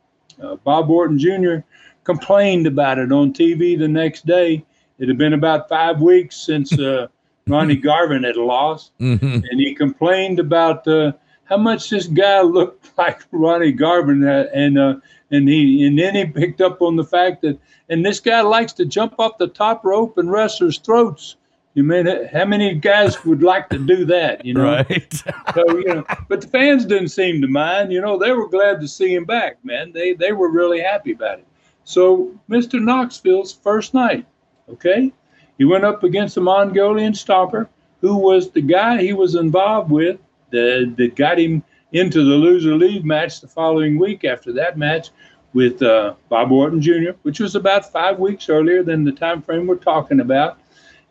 Uh, Bob Orton Jr. complained about it on TV the next day. It had been about five weeks since uh, Ronnie Garvin had lost, mm-hmm. and he complained about uh, how much this guy looked like Ronnie Garvin, uh, and uh, and he and then he picked up on the fact that and this guy likes to jump off the top rope and wrestlers' throats. You mean how many guys would like to do that? You know, right? so you know, but the fans didn't seem to mind. You know, they were glad to see him back. Man, they they were really happy about it. So Mr. Knoxville's first night, okay, he went up against a Mongolian Stomper, who was the guy he was involved with that, that got him into the loser leave match the following week after that match with uh, Bob Orton Jr., which was about five weeks earlier than the time frame we're talking about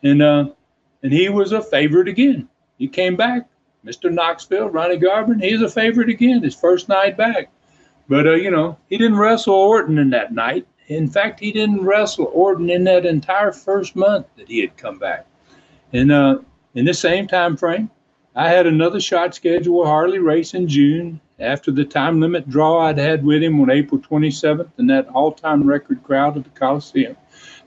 and uh, and he was a favorite again. He came back, Mr. Knoxville, Ronnie Garvin. He's a favorite again. His first night back, but uh, you know he didn't wrestle Orton in that night. In fact, he didn't wrestle Orton in that entire first month that he had come back. And uh, in the same time frame, I had another shot scheduled Harley Race in June after the time limit draw I'd had with him on April 27th in that all-time record crowd at the Coliseum.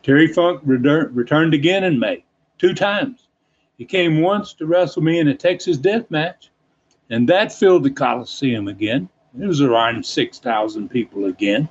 Terry Funk returned again in May, two times. He came once to wrestle me in a Texas death match, and that filled the Coliseum again. It was around 6,000 people again.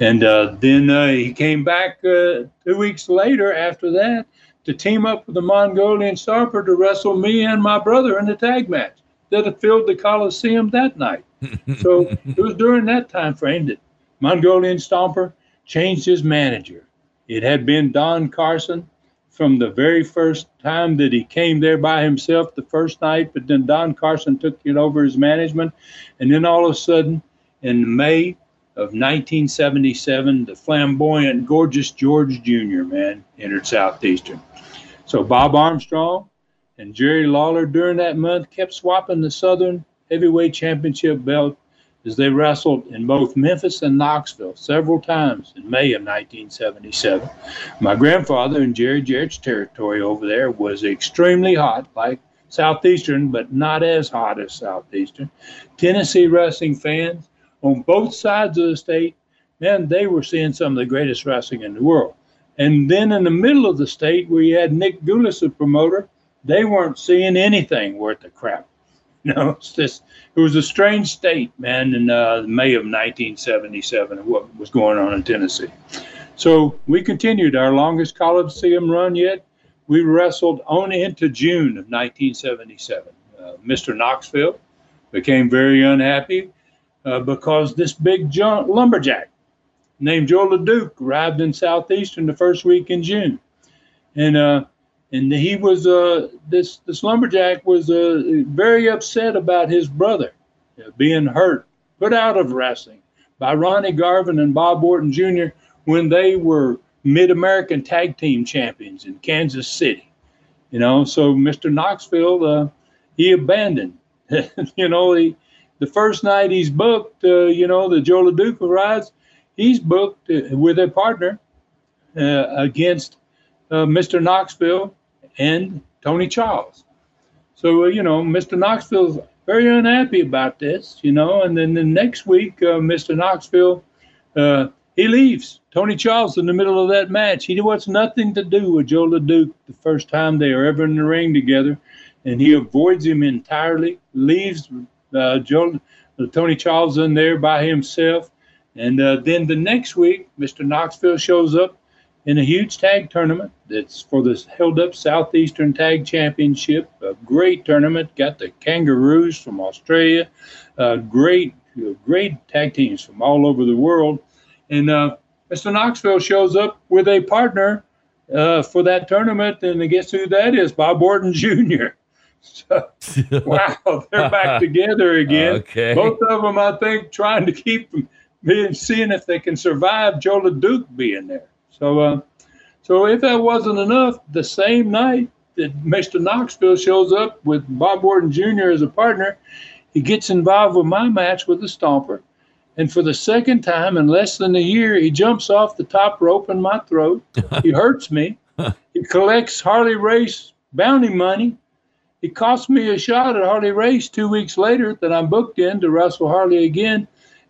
And uh, then uh, he came back uh, two weeks later after that to team up with the Mongolian Stomper to wrestle me and my brother in a tag match that filled the Coliseum that night. so it was during that time frame that Mongolian Stomper changed his manager it had been Don Carson from the very first time that he came there by himself the first night, but then Don Carson took it over his management. And then all of a sudden, in May of 1977, the flamboyant, gorgeous George Jr., man, entered Southeastern. So Bob Armstrong and Jerry Lawler during that month kept swapping the Southern Heavyweight Championship belt as they wrestled in both Memphis and Knoxville several times in May of 1977. My grandfather in Jerry Jarrett's territory over there was extremely hot, like Southeastern, but not as hot as Southeastern. Tennessee wrestling fans on both sides of the state, man, they were seeing some of the greatest wrestling in the world. And then in the middle of the state, where you had Nick Gulas, a promoter, they weren't seeing anything worth a crap. Know, it's just it was a strange state, man, in uh, May of 1977, what was going on in Tennessee. So we continued our longest Coliseum run yet. We wrestled on into June of 1977. Uh, Mr. Knoxville became very unhappy uh, because this big junk lumberjack named Joe LeDuc arrived in Southeastern the first week in June. And uh, and he was uh, this this lumberjack was uh, very upset about his brother uh, being hurt, put out of wrestling by Ronnie Garvin and Bob Orton Jr. when they were Mid American Tag Team Champions in Kansas City. You know, so Mr. Knoxville uh, he abandoned. you know, he, the first night he's booked, uh, you know, the Joe LeDuc rides, he's booked uh, with a partner against uh, Mr. Knoxville and Tony Charles. So, uh, you know, Mr. Knoxville's very unhappy about this, you know, and then the next week, uh, Mr. Knoxville, uh, he leaves Tony Charles in the middle of that match. He wants nothing to do with Joe LeDuc the first time they are ever in the ring together, and he avoids him entirely, leaves uh, Joe, uh, Tony Charles in there by himself. And then the next week, Mr. Knoxville shows up in a huge tag tournament that's for this held up Southeastern Tag Championship. A great tournament. Got the Kangaroos from Australia. Uh, great, great tag teams from all over the world. And uh, Mr. Knoxville shows up with a partner uh, for that tournament, and guess who that is? Bob Orton Jr. So, wow, they're back together again. Okay. Both of them, I think, trying to keep them being, seeing if they can survive Joe LeDuc being there. So, uh, so if that wasn't enough, the same night, that Mr. Knoxville shows up with Bob Orton Jr. as a partner. He gets involved with my match with the Stomper. And for the second time in less than a year, he jumps off the top rope in my throat. he hurts me. He collects Harley Race bounty money. It cost me a shot at Harley Race two weeks later that I'm booked in to wrestle Harley again.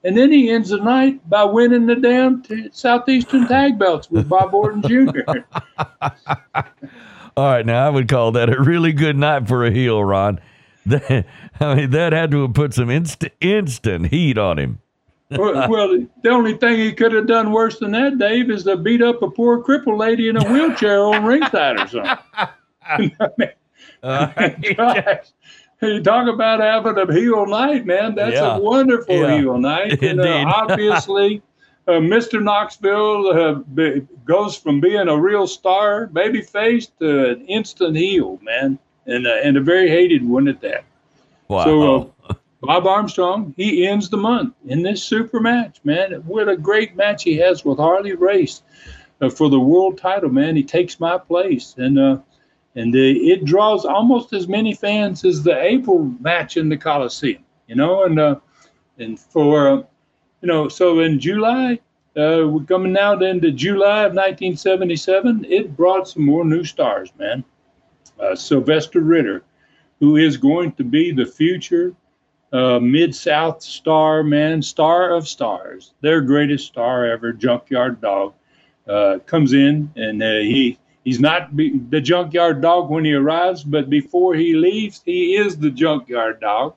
And then he ends the night by winning the damn t- Southeastern tag belts with Bob Orton Jr. All right, now I would call that a really good night for a heel, Ron. That, I mean, that had to have put some instant instant heat on him. well, well, the only thing he could have done worse than that, Dave, is to beat up a poor crippled lady in a wheelchair on ringside or something. Uh, You talk about having a heel night, man. That's Yeah. a wonderful Yeah. heel night. And, uh, obviously, uh, Mr. Knoxville uh, be, goes from being a real star, baby face, to an instant heel, man, and uh, and a very hated one at that. wow. So, uh, Bob Armstrong, he ends the month in this super match, man. What a great match he has with Harley Race uh, for the world title, man. He takes my place, and uh, and uh, it draws almost as many fans as the April match in the Coliseum, you know. And uh, and for uh, you know, so in July, uh, we're coming now into July of 1977. It brought some more new stars, man. Uh, Sylvester Ritter, who is going to be the future uh, Mid South star, man, star of stars, their greatest star ever, Junkyard Dog, comes in and he he's not be, the Junkyard Dog when he arrives, but before he leaves, he is the Junkyard Dog,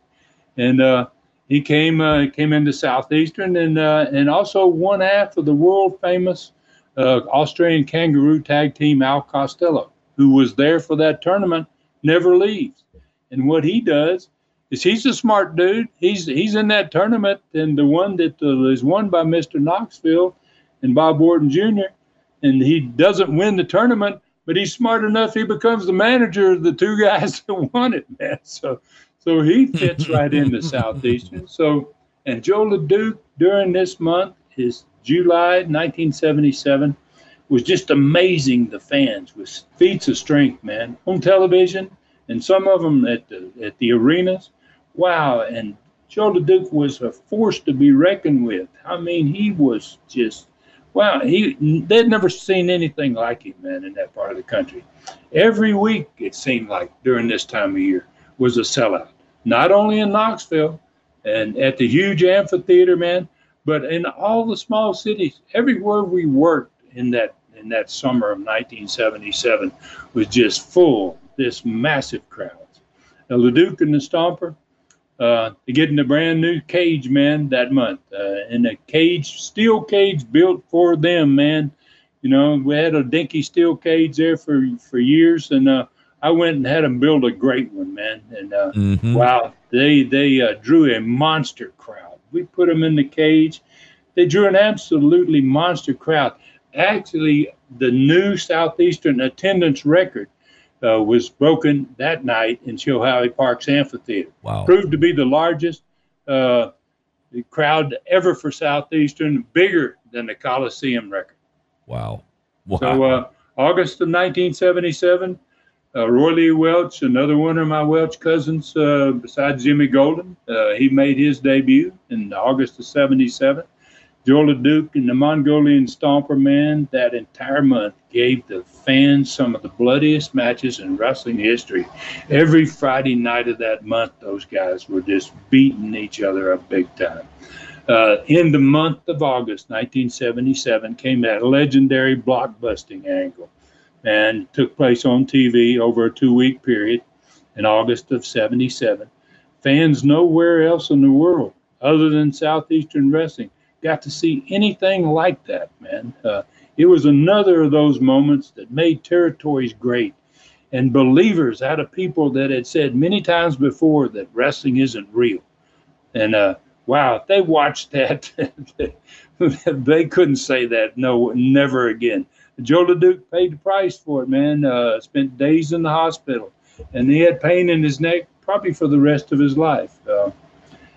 and uh, he came uh, came into Southeastern and uh, and also one half of the world famous uh, Australian Kangaroo Tag Team Al Costello, who was there for that tournament, never leaves, and what he does is he's a smart dude. He's he's in that tournament, and the one that uh, is won by Mr. Knoxville and Bob Orton Jr. And he doesn't win the tournament, but he's smart enough. He becomes the manager of the two guys that won it, man. So so he fits right into Southeastern. So and Joe LeDuc during this month, his July 1977, was just amazing. The fans with feats of strength, man, on television, and some of them at the at the arenas. Wow! And Joe LeDuc was a force to be reckoned with. I mean, he was just wow. He they'd never seen anything like him, man, in that part of the country. Every week it seemed like during this time of year was a sellout. Not only in Knoxville and at the huge amphitheater, man, but in all the small cities, everywhere we worked in that in that summer of 1977 was just full. This massive crowds. Now, Leduc and the Stomper, uh, they get in a brand new cage, man, that month, uh, in a cage, steel cage built for them, man. You know, we had a dinky steel cage there for for years, and uh, I went and had them build a great one, man. And uh, Mhm. wow, they they uh, drew a monster crowd. We put them in the cage. They drew an absolutely monster crowd. Actually, the new Southeastern attendance record uh, was broken that night in Chilhowee Park's amphitheater. Wow. Proved to be the largest uh, crowd ever for Southeastern, bigger than the Coliseum record. Wow. Wow. So, uh, August of 1977, uh, Roy Lee Welch, another one of my Welch cousins, uh, besides Jimmy Golden, uh, he made his debut in August of 77. Joe LeDuc and the Mongolian Stomper Man that entire month gave the fans some of the bloodiest matches in wrestling history. Every Friday night of that month, those guys were just beating each other up big time. Uh, in the month of August 1977 came that legendary blockbusting angle and took place on TV over a two week period in August of 77. Fans nowhere else in the world, other than Southeastern Wrestling, got to see anything like that, man. Uh, it was another of those moments that made territories great and believers out of people that had said many times before that wrestling isn't real. And uh, wow, they watched that, they couldn't say that no, never again. Joe LeDuc paid the price for it, man. Uh, spent days in the hospital, and he had pain in his neck probably for the rest of his life. Uh,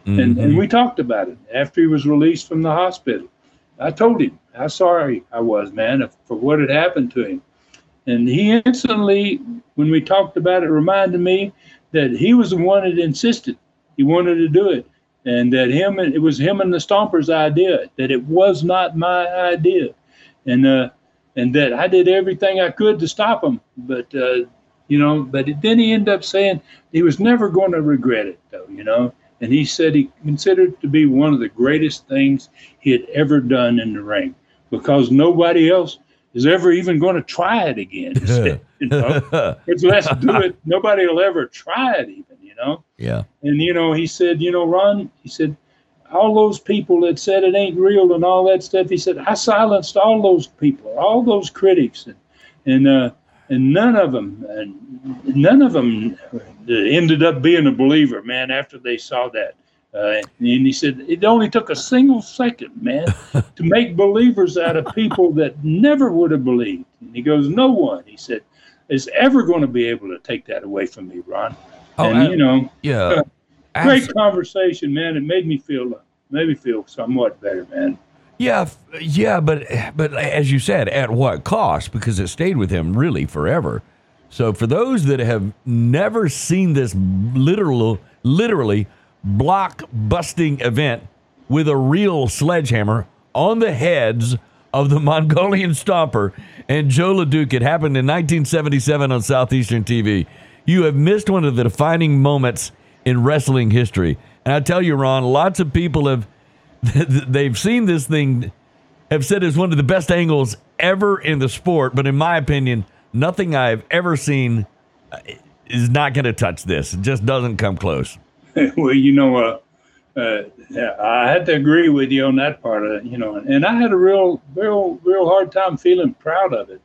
and, and we talked about it after he was released from the hospital. I told him how sorry I was, man, for what had happened to him. And he instantly, when we talked about it, reminded me that he was the one that insisted. He wanted to do it. And that him, it was him and the Stompers' idea, that it was not my idea. And, uh, and that I did everything I could to stop him. But, uh, you know, but then he ended up saying he was never going to regret it, though, you know. And he said he considered it to be one of the greatest things he had ever done in the ring because nobody else is ever even going to try it again. you know? it's let's do it. Nobody will ever try it even, you know? Yeah. And, you know, he said, you know, Ron, he said, all those people that said it ain't real and all that stuff, he said, I silenced all those people, all those critics. And, and, uh, and none of them, none of them ended up being a believer, man, after they saw that. Uh, and he said it only took a single second, man, to make believers out of people that never would have believed. And he goes, no one, he said, is ever going to be able to take that away from me, Ron. Oh, and I, you know, yeah, uh, great conversation, man. It made me feel made me feel somewhat better, man. Yeah, yeah, but but as you said, at what cost? Because it stayed with him really forever. So for those that have never seen this literal, literally block busting event with a real sledgehammer on the heads of the Mongolian Stomper and Joe LeDuc. It happened in 1977 on Southeastern TV. You have missed one of the defining moments in wrestling history. And I tell you, Ron, lots of people have they've seen this thing, have said it's one of the best angles ever in the sport. But in my opinion, nothing I've ever seen uh, is not going to touch this. It just doesn't come close. well, you know, uh, uh, I had to agree with you on that part of it, you know, and I had a real, real, real hard time feeling proud of it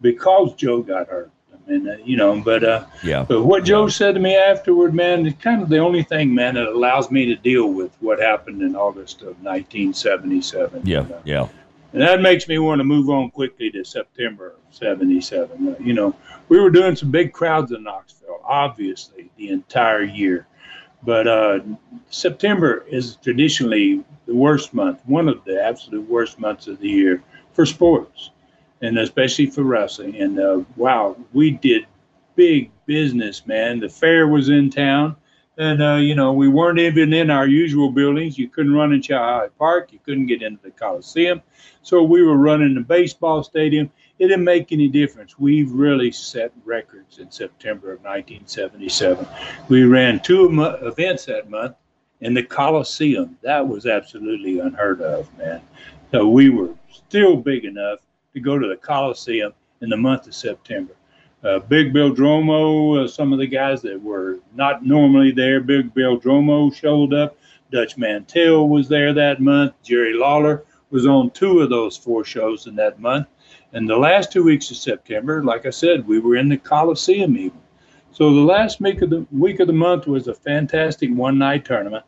because Joe got hurt. Mean, uh, you know, but uh, yeah. But what Joe yeah. said to me afterward, man, is kind of the only thing, man, that allows me to deal with what happened in August of 1977. Yeah, yeah. And that makes me want to move on quickly to September of 77. Uh, you know, we were doing some big crowds in Knoxville, obviously, the entire year. But uh, September is traditionally the worst month, one of the absolute worst months of the year for sports, and especially for wrestling. And uh, wow, we did big business, man. The fair was in town. And, uh, you know, we weren't even in our usual buildings. You couldn't run in Chilhowee Park. You couldn't get into the Coliseum. So we were running the baseball stadium it didn't make any difference. We really set records in September of 1977. We ran two events that month in the Coliseum. That was absolutely unheard of, man. So we were still big enough to go to the Coliseum in the month of September. Uh, Big Bill Dromo, uh, some of the guys that were not normally there, Big Bill Dromo showed up. Dutch Mantell was there that month. Jerry Lawler was on two of those four shows in that month. And the last two weeks of September, like I said, we were in the Coliseum even. So the last week of the week of the month was a fantastic one night tournament,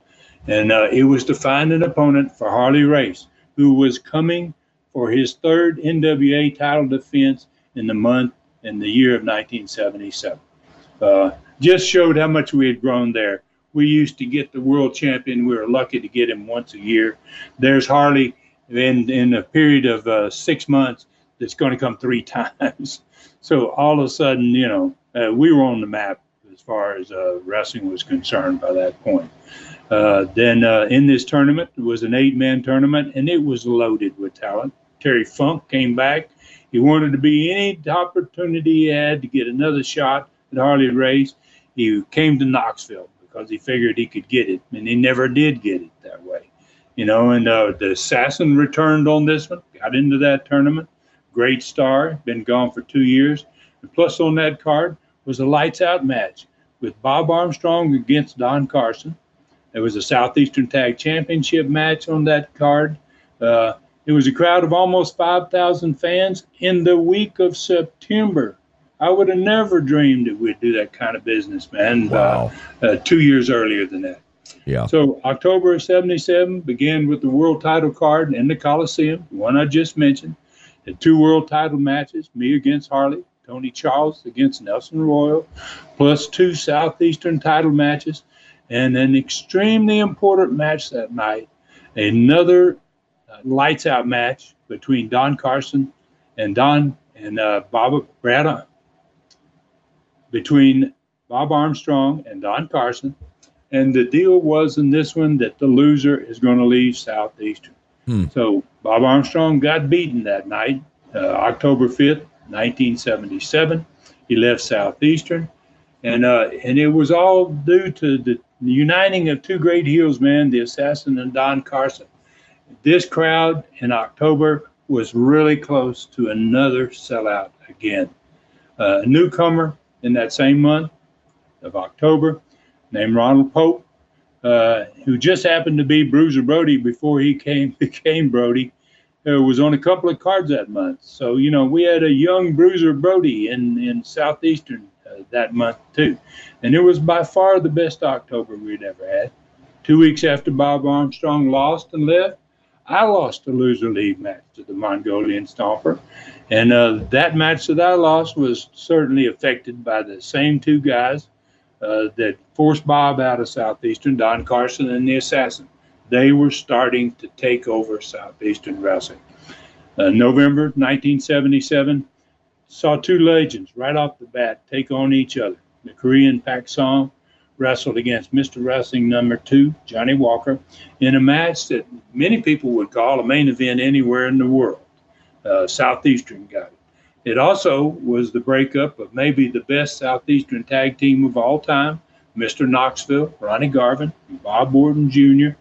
and uh, it was to find an opponent for Harley Race, who was coming for his third NWA title defense in the month in the year of 1977. Uh, just showed how much we had grown there. We used to get the world champion. We were lucky to get him once a year. There's Harley in in a period of uh, six months that's going to come three times. So all of a sudden, you know, uh, we were on the map as far as uh, wrestling was concerned by that point. Uh, then uh, in this tournament, it was an eight man tournament and it was loaded with talent. Terry Funk came back. He wanted to be any opportunity he had to get another shot at Harley Race. He came to Knoxville because he figured he could get it, and he never did get it that way. You know, and uh, the assassin returned on this one, got into that tournament great star, been gone for two years. And plus on that card was a lights out match with Bob Armstrong against Don Carson. There was a Southeastern Tag Championship match on that card. Uh, it was a crowd of almost 5,000 fans in the week of September. I would have never dreamed that we'd do that kind of business, man. Uh, wow. Uh, uh, two years earlier than that. Yeah. So October of 77 began with the world title card in the Coliseum, the one I just mentioned. Had two world title matches, me against Harley, Tony Charles against Nelson Royal, plus two Southeastern title matches, and an extremely important match that night, another lights out match between Don Carson and Don and uh, Bob Brad between Bob Armstrong and Don Carson. And the deal was in this one that the loser is going to leave Southeastern. Hmm. So Bob Armstrong got beaten that night, uh, October 5th, 1977. He left Southeastern. And, uh, and it was all due to the uniting of two great heels, man, the assassin and Don Carson. This crowd in October was really close to another sellout again. Uh, a newcomer in that same month of October named Ronald Pope, uh, who just happened to be Bruiser Brody before he came became Brody, uh, was on a couple of cards that month. So you know we had a young Bruiser Brody in in southeastern uh, that month too, and it was by far the best October we'd ever had. Two weeks after Bob Armstrong lost and left, I lost a loser leave match to the Mongolian Stomper. And uh, that match that I lost was certainly affected by the same two guys uh, that forced Bob out of Southeastern, Don Carson and the Assassin. They were starting to take over Southeastern wrestling. Uh, November 1977 saw two legends right off the bat take on each other. The Korean Pak Song wrestled against Mr. Wrestling number two, Johnny Walker, in a match that many people would call a main event anywhere in the world. Uh, Southeastern got it. It also was the breakup of maybe the best Southeastern tag team of all time, Mr. Knoxville, Ronnie Garvin, Bob Orton Jr.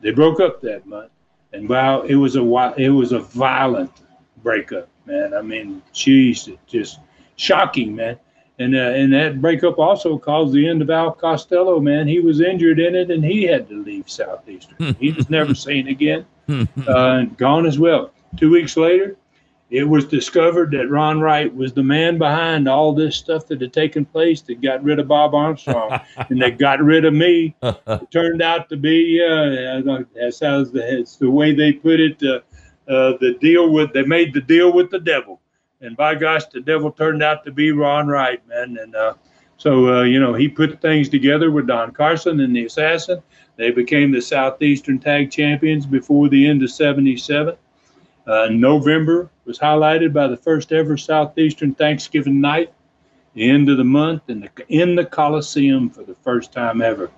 They broke up that month, and wow, it was a it was a violent breakup, man. I mean, geez, just shocking, man. And, uh, and that breakup also caused the end of Al Costello, man. He was injured in it and he had to leave Southeastern. he was never seen again, uh, gone as well. Two weeks later, it was discovered that Ron Wright was the man behind all this stuff that had taken place that got rid of Bob Armstrong and that got rid of me. It turned out to be, uh, how the, the way they put it, uh, uh, the deal with, they made the deal with the devil and by gosh, the devil turned out to be Ron Wright, man. And uh, so, uh, you know, he put things together with Don Carson and the Assassin. They became the Southeastern Tag Champions before the end of '77. Uh, November was highlighted by the first ever Southeastern Thanksgiving night, the end of the month, in the in the Coliseum for the first time ever.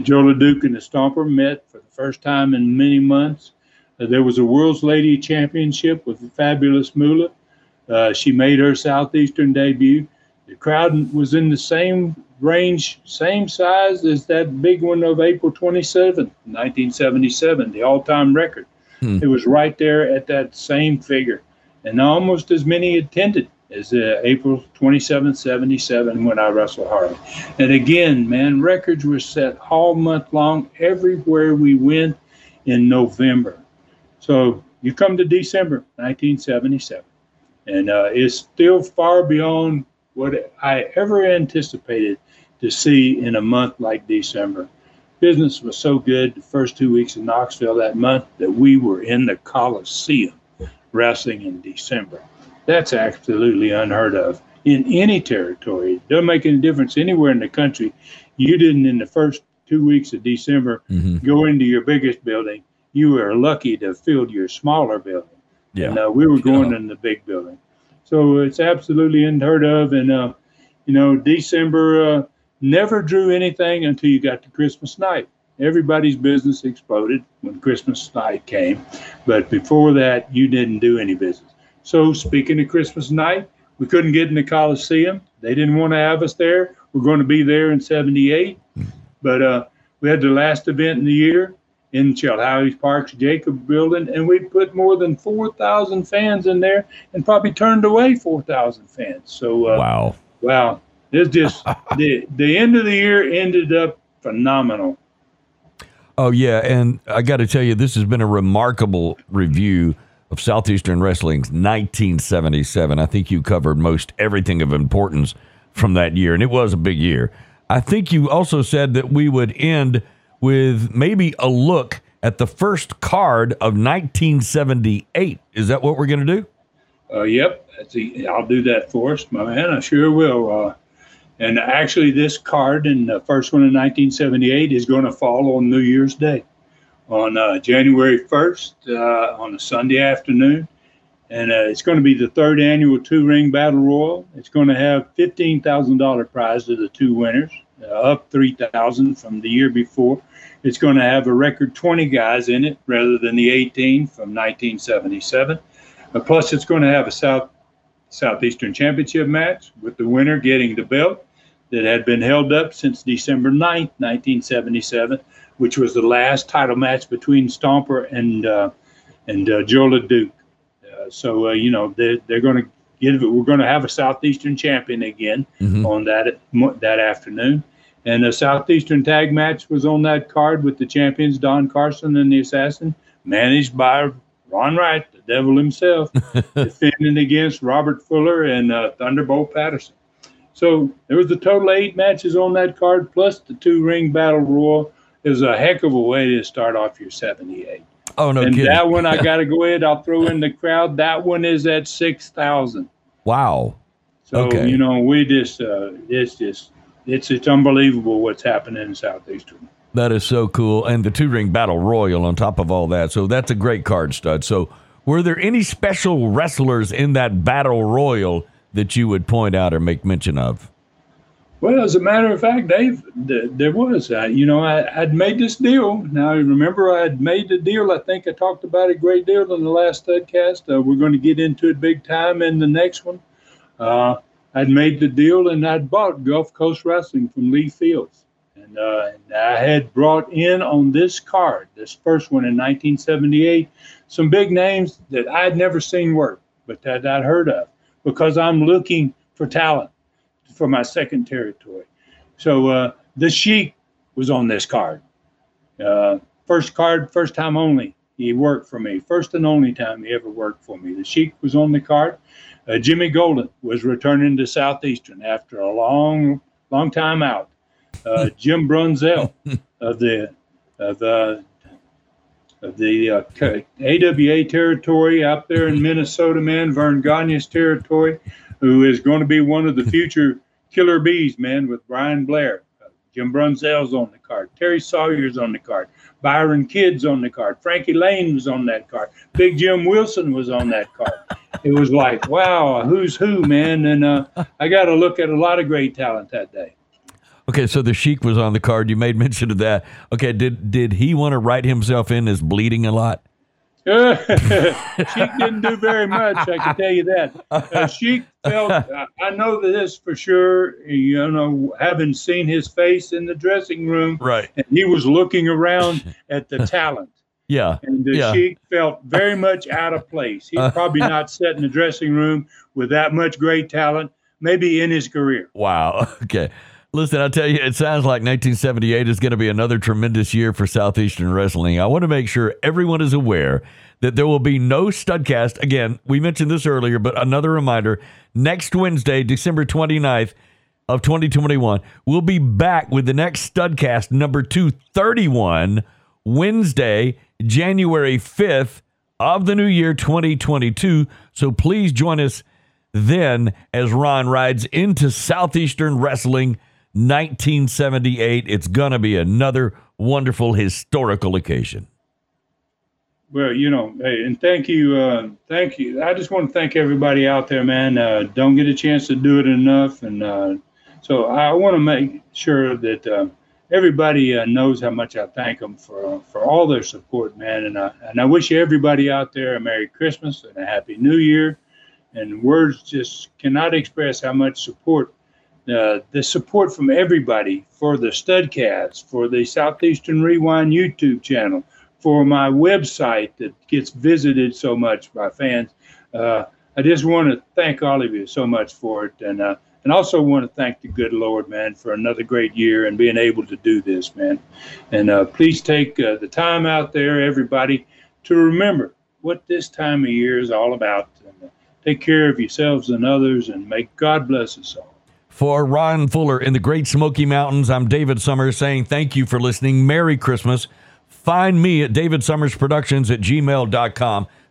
Joe LeDuc and the Stomper met for the first time in many months. Uh, there was a World's Lady Championship with the fabulous Moolah. Uh, she made her Southeastern debut. The crowd was in the same range, same size as that big one of April 27, 1977, the all time record. Hmm. It was right there at that same figure. And almost as many attended as uh, April 27, 77, when I wrestled Harley. And again, man, records were set all month long everywhere we went in November. So you come to December 1977 and uh, it's still far beyond what I ever anticipated to see in a month like December. Business was so good the first two weeks in Knoxville that month that we were in the Coliseum wrestling in December. That's absolutely unheard of in any territory. It doesn't make any difference anywhere in the country. You didn't in the first two weeks of December mm-hmm. go into your biggest building. You were lucky to fill your smaller building. Yeah. And uh, we were going yeah. in the big building. So it's absolutely unheard of. And, uh, you know, December uh, never drew anything until you got to Christmas night. Everybody's business exploded when Christmas night came. But before that, you didn't do any business. So, speaking of Christmas night, we couldn't get in the Coliseum. They didn't want to have us there. We're going to be there in 78. But uh, we had the last event in the year in Chilhowee Park's Jacob building, and we put more than 4,000 fans in there and probably turned away 4,000 fans. So, uh, wow. Wow. It's just the, the end of the year ended up phenomenal. Oh, yeah. And I got to tell you, this has been a remarkable review of Southeastern Wrestling's 1977. I think you covered most everything of importance from that year, and it was a big year. I think you also said that we would end – with maybe a look at the first card of 1978. Is that what we're going to do? Uh, yep, I'll do that for us, my man. I sure will. Uh, and actually, this card and the first one in 1978 is going to fall on New Year's Day, on uh, January 1st, uh, on a Sunday afternoon. and uh, it's going to be the third annual two ring battle royal. It's going to have fifteen thousand dollar prize to the two winners, uh, up three thousand from the year before. It's going to have a record twenty guys in it rather than the eighteen from 1977. Uh, plus, it's going to have a South Southeastern Championship match with the winner getting the belt that had been held up since December 9th, 1977, which was the last title match between Stomper and uh, and uh, Joe LeDuc. Uh, so uh, you know they're, they're going to give it. We're going to have a southeastern champion again Mhm. on that that afternoon, and a southeastern tag match was on that card with the champions Don Carson and the Assassin, managed by Ron Wright, the Devil himself, defending against Robert Fuller and uh, Thunderbolt Patterson. So there was a total of eight matches on that card, plus the two ring battle royal. It was a heck of a way to start off your 78 Oh no and kidding! that one I got to go ahead. I'll throw in the crowd. That one is at six thousand. wow. So Okay. you know, we just uh, it's just it's it's unbelievable what's happening in southeastern. That is so cool. And the two ring battle royal on top of all that. So that's a great card stud. So were there any special wrestlers in that battle royal that you would point out or make mention of? Well, as a matter of fact, Dave, th- there was. Uh, you know, I, I'd made this deal. Now, remember, I had made the deal. I think I talked about it a great deal in the last Studcast. Uh, we're going to get into it big time in the next one. Uh, I'd made the deal and I'd bought Gulf Coast Wrestling from Lee Fields. And, uh, and I had brought in on this card, this first one in 1978, some big names that I'd never seen work, but that I'd heard of because I'm looking for talent for my second territory. So uh, the Sheik was on this card. Uh, first card, first time only. He worked for me. First and only time he ever worked for me. The Sheik was on the card. Uh, Jimmy Golden was returning to Southeastern after a long, long time out. Uh, Jim Brunzell of the of uh, of the uh, AWA territory out there in Minnesota, man, Verne Gagne's territory, who is going to be one of the future killer bees, man, with Brian Blair. Uh, Jim Brunzell's on the card. Terry Sawyer's on the card. Byron Kidd's on the card. Frankie Lane was on that card. Big Jim Wilson was on that card. It was like, wow, who's who, man? And uh, I got to look at a lot of great talent that day. Okay, so the Sheik was on the card. You made mention of that. Okay, did did he want to write himself in as bleeding a lot? Sheik didn't do very much, I can tell you that. Uh, Sheik felt, I I know this for sure, you know, having seen his face in the dressing room, Right. and he was looking around at the talent. Yeah. And the Yeah. Sheik felt very much out of place. He's uh. probably not sat in the dressing room with that much great talent, maybe in his career. Wow. Okay. Listen, I'll tell you, it sounds like 1978 is going to be another tremendous year for Southeastern Wrestling. I want to make sure everyone is aware that there will be no studcast. Again, we mentioned this earlier, but another reminder next Wednesday, December 29th of 2021, we'll be back with the next studcast number 231, Wednesday, January 5th of the new year 2022. So please join us then as Ron rides into Southeastern Wrestling 1978. It's going to be another wonderful historical occasion. Well, you know, hey, and thank you, uh, thank you. I just want to thank everybody out there, man. Uh, don't get a chance to do it enough, and uh, so I want to make sure that uh, everybody uh, knows how much I thank them for for all their support, man. And I and I wish everybody out there a Merry Christmas and a Happy New Year. And words just cannot express how much support uh, the support from everybody for the Studcast, for the Southeastern Rewind YouTube channel, for my website that gets visited so much by fans. Uh, I just want to thank all of you so much for it, and uh, and also want to thank the good Lord, man, for another great year and being able to do this, man. And uh, please take uh, the time out there, everybody, to remember what this time of year is all about. And, uh, take care of yourselves and others, and may God bless us all. For Ron Fuller in the Great Smoky Mountains, I'm David Summers saying thank you for listening. Merry Christmas. Find me at davidsummersproductions Summers Productions at gmail.com.